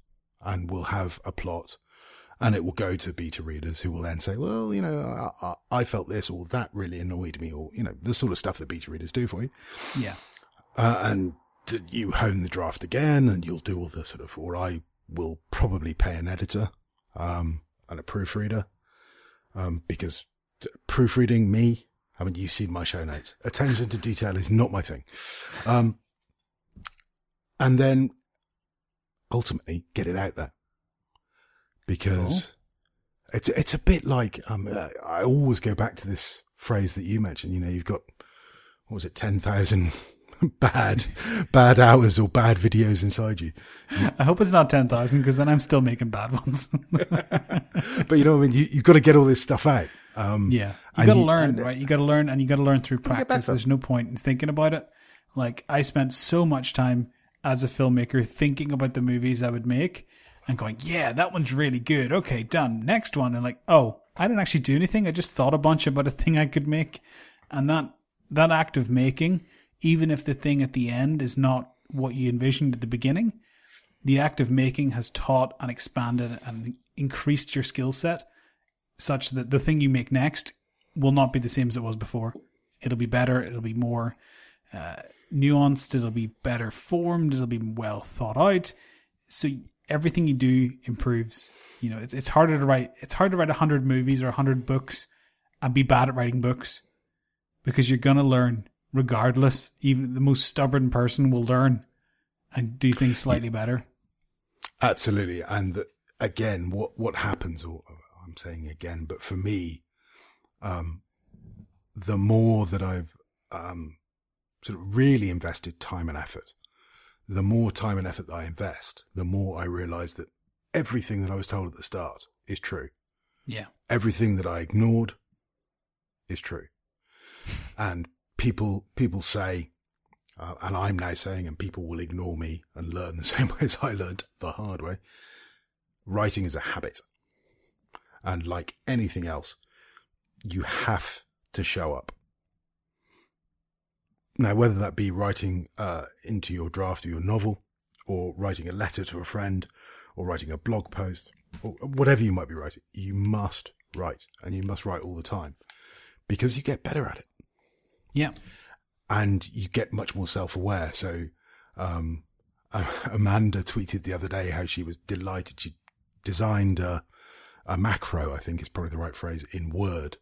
and will have a plot and it will go to beta readers who will then say, well, you know, I, I, felt this or that really annoyed me or, you know, the sort of stuff that beta readers do for you. Yeah. Uh, and you hone the draft again and you'll do all the sort of, or I will probably pay an editor, um, and a proofreader, um, because proofreading me, I mean, you've seen my show notes. Attention to detail is not my thing. Um, and then ultimately get it out there because it's, it's a bit like, um, uh, I always go back to this phrase that you mentioned, you know, you've got, what was it, 10,000 bad, bad hours or bad videos inside you. I hope it's not 10,000 because then I'm still making bad ones. But you know what I mean? You, you've got to get all this stuff out. Um, yeah. You got to learn, and- right? You got to learn and you got to learn through practice. There's no point in thinking about it. Like I spent so much time as a filmmaker thinking about the movies I would make and going, yeah, that one's really good. Okay, done. Next one. And like, oh, I didn't actually do anything. I just thought a bunch about a thing I could make. And that, that act of making, even if the thing at the end is not what you envisioned at the beginning, the act of making has taught and expanded and increased your skill set such that the thing you make next will not be the same as it was before. It'll be better. It'll be more uh, nuanced. It'll be better formed. It'll be well thought out. So everything you do improves. You know, it's it's harder to write. It's hard to write hundred movies or hundred books and be bad at writing books because you're gonna learn regardless. Even the most stubborn person will learn and do things slightly better. Absolutely. And again, what, what happens, or I'm saying again, but for me, um, the more that I've, um, sort of really invested time and effort, the more time and effort that I invest, the more I realize that everything that I was told at the start is true. Yeah. Everything that I ignored is true. And people, people say, uh, and I'm now saying, and people will ignore me and learn the same way as I learned the hard way. Writing is a habit. And like anything else, you have to show up. Now, whether that be writing uh, into your draft of your novel, or writing a letter to a friend, or writing a blog post, or whatever you might be writing, you must write, and you must write all the time because you get better at it Yeah. and you get much more self-aware. So, um, Amanda tweeted the other day how she was delighted she designed a, a macro, I think is probably the right phrase, in Word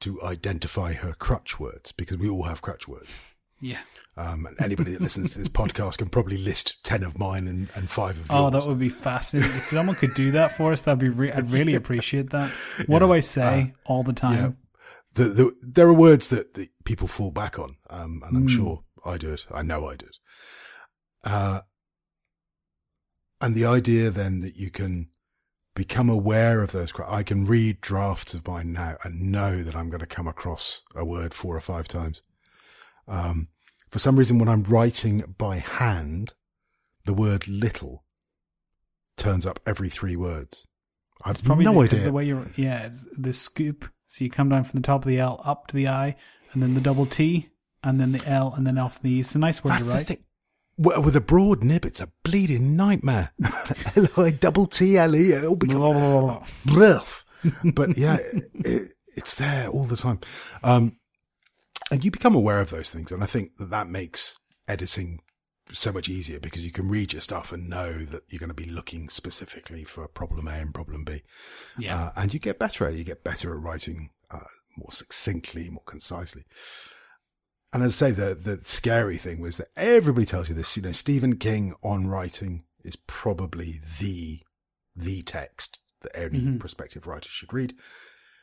to identify her crutch words because we all have crutch words. Yeah. Um, anybody that listens to this podcast can probably list 10 of mine and, and five of yours. Oh, that would be fascinating. If someone could do that for us, that'd be. Re- I'd really appreciate that. What do I say all the time? yeah. The, the, there are words that, that people fall back on, um, and I'm sure I do it. I know I do it. Uh, and the idea then that you can become aware of those. I can read drafts of mine now and know that I'm going to come across a word four or five times. Um, for some reason, when I'm writing by hand, the word little turns up every three words. I've Probably no because idea. the way you're. Yeah, it's the scoop. So you come down from the top of the L up to the I, and then the double T, and then the L, and then off the E. It's a nice word That's to the write. thing. Well, with a broad nib, it's a bleeding nightmare. L-I double T L E, it all becomes. But yeah, it, it's there all the time. Um, and you become aware of those things. And I think that that makes editing so much easier because you can read your stuff and know that you're going to be looking specifically for problem A and problem B. Yeah. Uh, and you get better at it. You get better at writing uh, more succinctly, more concisely. And as I say, the the scary thing was that everybody tells you this. You know, Stephen King on writing is probably the the text that any Mhm. prospective writer should read,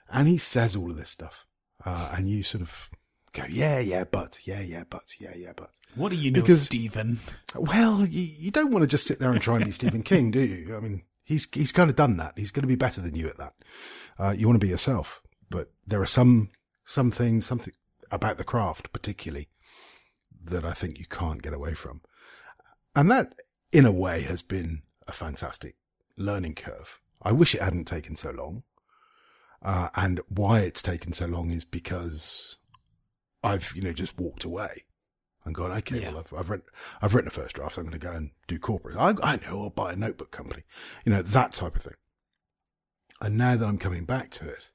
and he says all of this stuff, uh, and you sort of go, yeah, yeah, but, yeah, yeah, but, yeah, yeah, but. what do you know, because- Stephen? Well, you, you don't want to just sit there and try and be Stephen King, do you? I mean, he's he's kind of done that. He's going to be better than you at that. Uh, you want to be yourself, but there are some some things, something about the craft, particularly, that I think you can't get away from, and that, in a way, has been a fantastic learning curve. I wish it hadn't taken so long, uh, and why it's taken so long is because I've you know just walked away and gone, okay, Yeah. well, I've, I've written, I've written a first draft, so I'm going to go and do corporate. I, I know, I'll buy a notebook company, you know, that type of thing. And now that I'm coming back to it,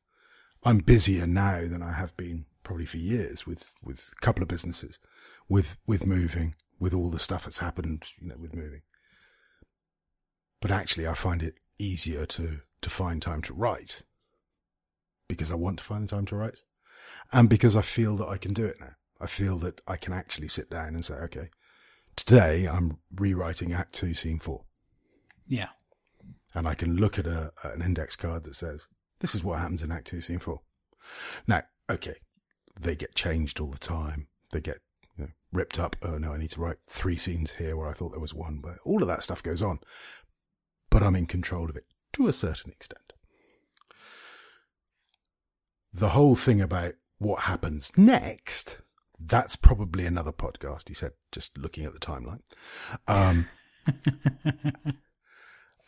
I'm busier now than I have been probably for years with, with a couple of businesses, with, with moving, with all the stuff that's happened, you know, with moving. But actually, I find it easier to, to find time to write because I want to find the time to write and because I feel that I can do it now. I feel that I can actually sit down and say, okay, today I'm rewriting Act Two, Scene Four, Yeah. and I can look at a an index card that says this is what happens in Act Two, Scene Four. Now, okay, they get changed all the time. They get you know, ripped up. Oh no, I need to write three scenes here where I thought there was one. But all of that stuff goes on, but I'm in control of it to a certain extent. The whole thing about what happens next, that's probably another podcast, he said, just looking at the timeline. Um,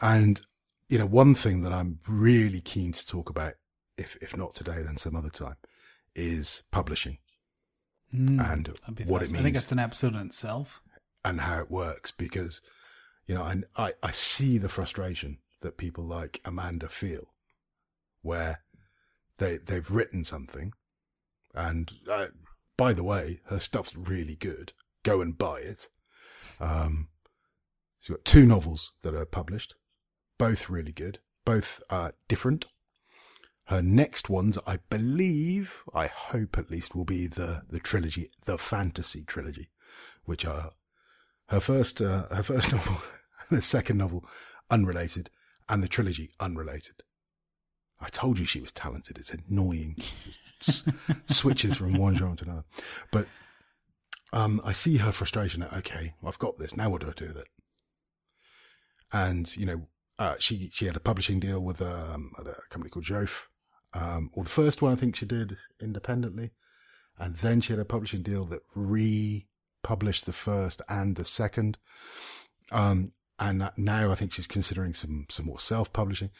and, you know, one thing that I'm really keen to talk about, if, if not today, then some other time, is publishing Mm, and what it means. I think that's an episode in itself. and how it works because, you know, I, I, I see the frustration that people like Amanda feel where they, they've written something and, uh, by the way, her stuff's really good. Go and buy it. Um, she's got two novels that are published, both really good, both are different. Her next ones, I believe, I hope at least, will be the, the trilogy, the fantasy trilogy, which are her first, uh, her first novel and the second novel unrelated and the trilogy unrelated. I told you she was talented. It's annoying. Switches from one genre to another. But, um, I see her frustration at, okay, I've got this. Now what do I do with it? And, you know, uh, she, she had a publishing deal with, um, a company called Jove. Um, or the first one I think she did independently. And then she had a publishing deal that republished the first and the second. Um, and that now I think she's considering some, some more self-publishing.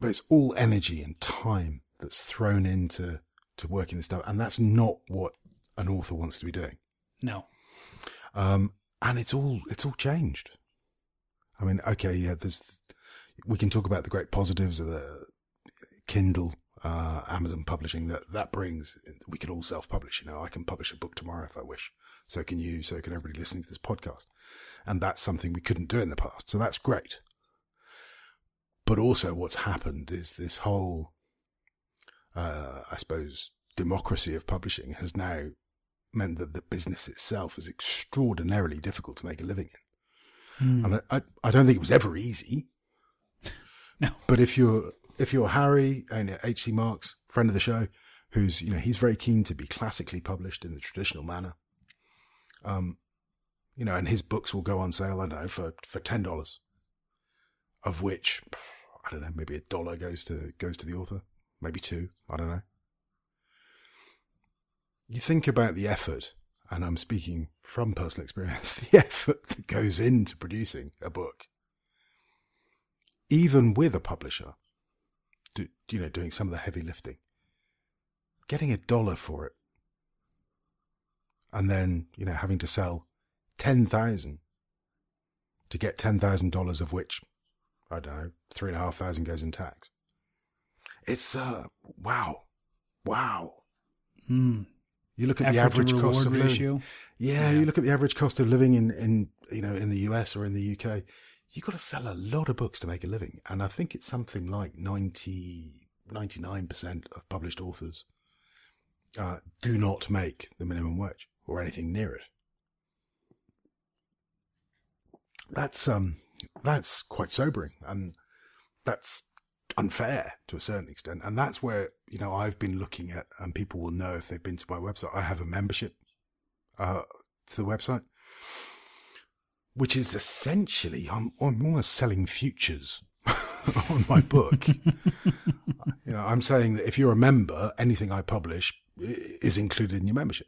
But it's all energy and time that's thrown into to working this stuff. And that's not what an author wants to be doing. No. Um, and it's all, it's all changed. I mean, okay, yeah, there's, we can talk about the great positives of the Kindle, uh, Amazon publishing that that brings. We can all self-publish, you know, I can publish a book tomorrow if I wish. So can you, so can everybody listening to this podcast. And that's something we couldn't do in the past. So that's great. But also what's happened is this whole, uh, I suppose, democracy of publishing has now meant that the business itself is extraordinarily difficult to make a living in. Mm. And I, I, I don't think it was ever easy. No. But if you're if you're Harry and H.C. Marks, friend of the show, who's you know he's very keen to be classically published in the traditional manner, um, you know, and his books will go on sale. I don't know for for ten dollars, of which I don't know maybe a dollar goes to goes to the author, maybe two. I don't know. You think about the effort and I'm speaking from personal experience, the effort that goes into producing a book, even with a publisher, do, you know, doing some of the heavy lifting, getting a dollar for it, and then, you know, having to sell 10,000 to get $10,000 of which, I don't know, three and a half thousand goes in tax. It's, uh, wow. Wow. Mm. You look at the Effort to average cost of living. ratio. Yeah, Yeah. you look at the average cost of living in, in you know in the US or in the UK. You've got to sell a lot of books to make a living, and I think it's something like 99 percent of published authors uh, do not make the minimum wage or anything near it. That's um that's quite sobering, and that's unfair to a certain extent, and that's where you know I've been looking at, and people will know if they've been to my website. I have a membership uh, to the website, which is essentially I'm, I'm almost selling futures on my book. you know, I'm saying that if you're a member, anything I publish is included in your membership.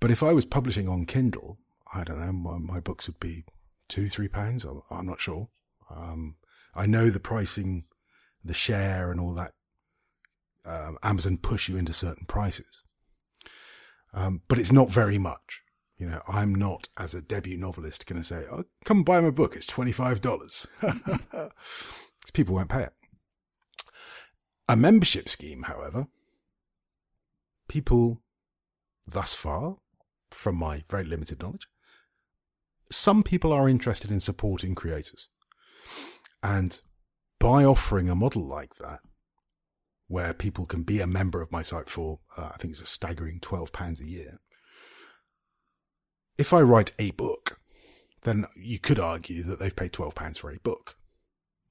But if I was publishing on Kindle, I don't know, my, my books would be two, three pounds. I'm, I'm not sure. Um, I know the pricing, the share, and all that. Um, Amazon push you into certain prices, um, but it's not very much. You know, I'm not as a debut novelist going to say, "Oh, come buy my book. It's twenty five dollars." People won't pay it. A membership scheme, however, people thus far, from my very limited knowledge, some people are interested in supporting creators. And by offering a model like that, where people can be a member of my site for, uh, I think it's a staggering £12 a year, if I write a book, then you could argue that they've paid £12 for a book.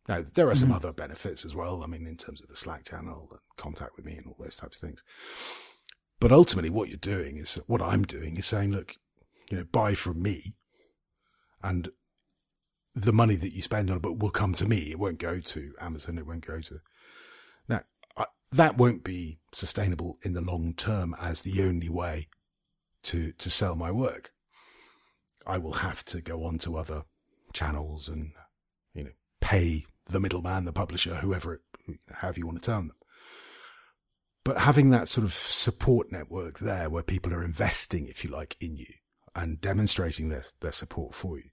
Now, there are some Mhm. other benefits as well. I mean, in terms of the Slack channel and contact with me and all those types of things. But ultimately, what you're doing is what I'm doing is saying, look, you know, buy from me, and the money that you spend on a book will come to me. It won't go to Amazon. It won't go to. I, that won't be sustainable in the long term as the only way to to sell my work. I will have to go on to other channels and you know pay the middleman, the publisher, whoever, however you want to term them. But having that sort of support network there where people are investing, if you like, in you and demonstrating their, their support for you,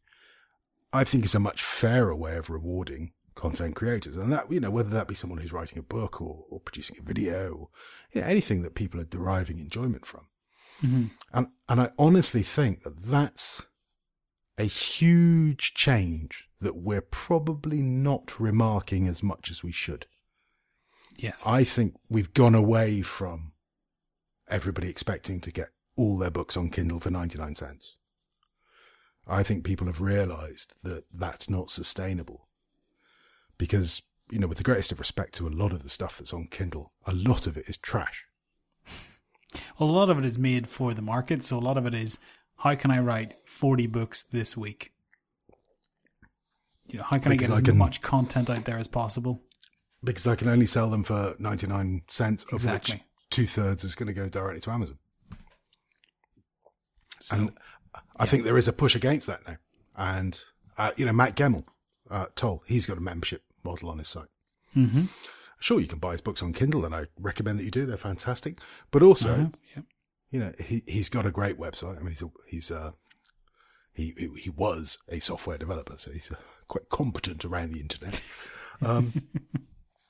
I think is a much fairer way of rewarding content creators. And that, you know, whether that be someone who's writing a book or, or producing a video or you know, anything that people are deriving enjoyment from. Mhm. And, and I honestly think that that's a huge change that we're probably not remarking as much as we should. Yes. I think we've gone away from everybody expecting to get all their books on Kindle for 99 cents. I think people have realized that that's not sustainable because, you know, with the greatest of respect to a lot of the stuff that's on Kindle, a lot of it is trash. Well, a lot of it is made for the market. So a lot of it is how can I write 40 books this week? You know, how can I Because get I as can- much content out there as possible? Because I can only sell them for 99 cents, of Exactly. which two thirds is going to go directly to Amazon. So, And I think there is a push against that now. And, uh, you know, Matt Gemmell, uh, Toll, he's got a membership model on his site. Mhm. Sure, you can buy his books on Kindle, and I recommend that you do. They're fantastic. But also, Uh-huh. Yep. you know, he, he's got a great website. I mean, he's, a, he's, uh, he, he, was a software developer, so he's uh, quite competent around the internet. Um,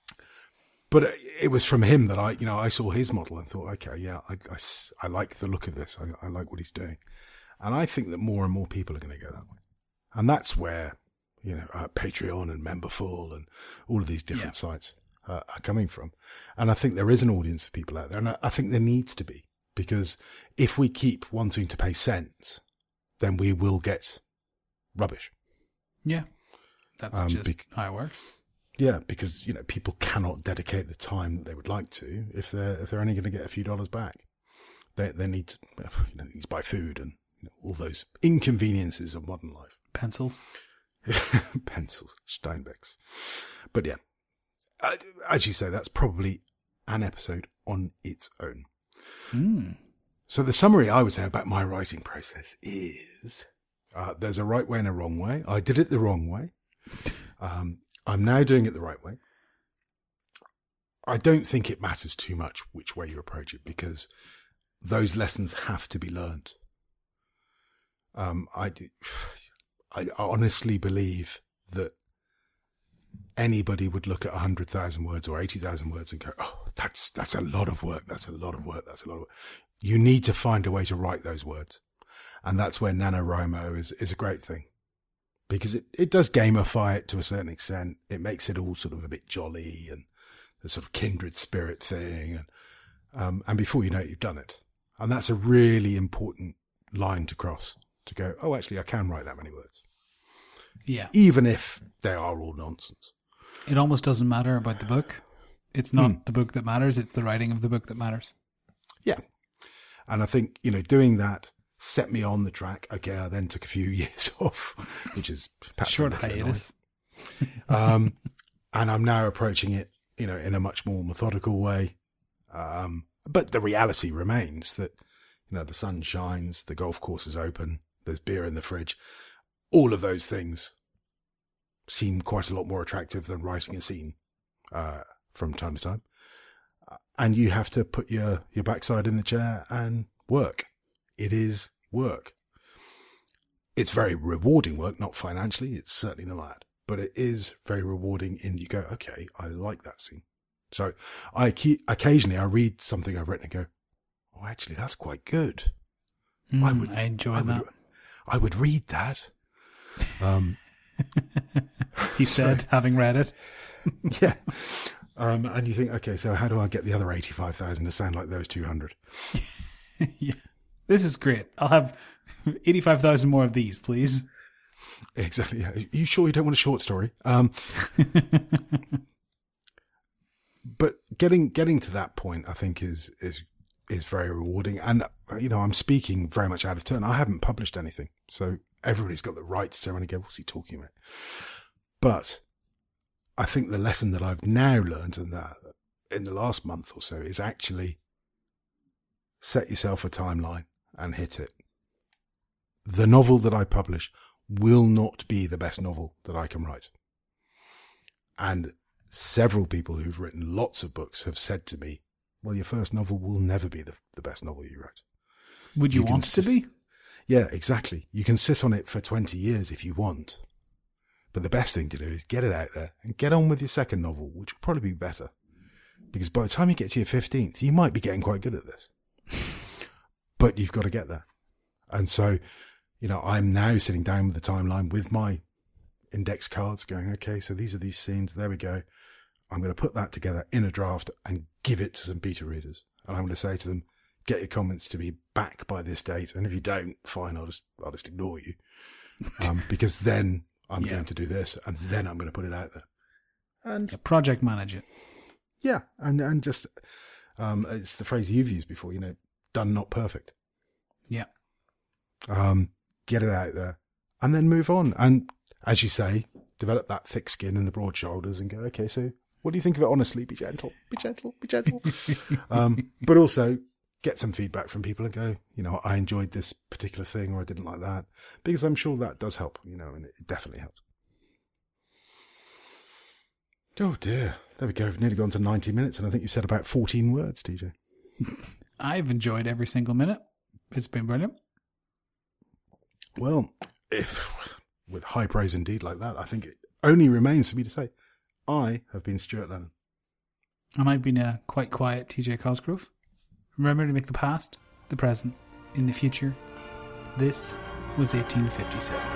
but it, was from him that I, you know, I saw his model and thought, okay, yeah, I I like the look of this. I, I like what he's doing. And I think that more and more people are going to go that way. And that's where, you know, uh, Patreon and Memberful and all of these different sites uh, are coming from. And I think there is an audience of people out there. And I, I think there needs to be because if we keep wanting to pay cents, then we will get rubbish. Yeah. That's Um, just bec- how it works. Yeah, because you know people cannot dedicate the time that they would like to if they're if they're only going to get a few dollars back. They they need to, you know, need to buy food and you know, all those inconveniences of modern life. Pencils. Pencils, Steinbecks, but yeah, as you say, that's probably an episode on its own. Mm. So the summary I would say about my writing process is uh, there's a right way and a wrong way. I did it the wrong way. Um, I'm now doing it the right way. I don't think it matters too much which way you approach it because those lessons have to be learned. Um, I, I honestly believe that anybody would look at 100,000 words or 80,000 words and go, oh, that's that's a lot of work. That's a lot of work. That's a lot of work. You need to find a way to write those words. And that's where NaNoWriMo is, is a great thing. Because it, it does gamify it to a certain extent. It makes it all sort of a bit jolly and a sort of kindred spirit thing. And, um, and before you know it, you've done it. And that's a really important line to cross to go, oh, actually, I can write that many words. Yeah. Even if they are all nonsense. It almost doesn't matter about the book. It's not Hmm. the book that matters, it's the writing of the book that matters. Yeah. And I think, you know, doing that set me on the track. Okay, I then took a few years off, which is perhaps a Short hiatus. Um, and I'm now approaching it, you know, in a much more methodical way. Um, but the reality remains that, you know, the sun shines, the golf course is open, there's beer in the fridge. All of those things seem quite a lot more attractive than writing a scene, uh, from time to time. Uh, And you have to put your, your backside in the chair and work. It is work. It's very rewarding work, not financially. It's certainly not that, but it is very rewarding in you go, okay, I like that scene. So I ke- occasionally I read something I've written and go, oh, actually, that's quite good. I Mm, would, I enjoy I would, that. I would read that. Um, He said, having read it. yeah. Um, and you think, okay, so how do I get the other 85,000 to sound like those 200? yeah. This is great. I'll have 85,000 more of these, please. Exactly. Yeah. Are you sure you don't want a short story? Um, but getting getting to that point, I think is is is very rewarding. And Uh, you know, I'm speaking very much out of turn. I haven't published anything, so everybody's got the right to and go, "What's he talking about?" But I think the lesson that I've now learned in that in the last month or so is actually set yourself a timeline and hit it. The novel that I publish will not be the best novel that I can write. And several people who've written lots of books have said to me, well, your first novel will never be the, the best novel you wrote. Would you, You want it to be? Yeah, exactly. You can sit on it for 20 years if you want. But the best thing to do is get it out there and get on with your second novel, which will probably be better. Because by the time you get to your 15th, you might be getting quite good at this. but you've got to get there. And so, you know, I'm now sitting down with the timeline with my index cards going, okay, so these are these scenes. There we go. I'm going to put that together in a draft and give it to some beta readers. And I'm going to say to them, get your comments to me back by this date. And if you don't, fine, I'll just, I'll just ignore you. Um, because then I'm Yeah. going to do this and then I'm going to put it out there. And Yeah, project manager. yeah, and, and just, um, it's the phrase you've used before, you know, done, not perfect. Yeah. Um, get it out there and then move on. And as you say, develop that thick skin and the broad shoulders and go, okay, so what do you think of it honestly? Be gentle, be gentle, be gentle. um, but also get some feedback from people and go, you know, I enjoyed this particular thing or I didn't like that because I'm sure that does help, you know, and it definitely helps. Oh dear. There we go. We've nearly gone to 90 minutes and I think you've said about 14 words, TJ. I've enjoyed every single minute. It's been brilliant. Well, if with high praise indeed like that, I think it only remains for me to say, I have been Stuart Lennon. And I've been a quite quiet TJ Cosgrove. Remember to make the past, the present, in the future. This was 1857.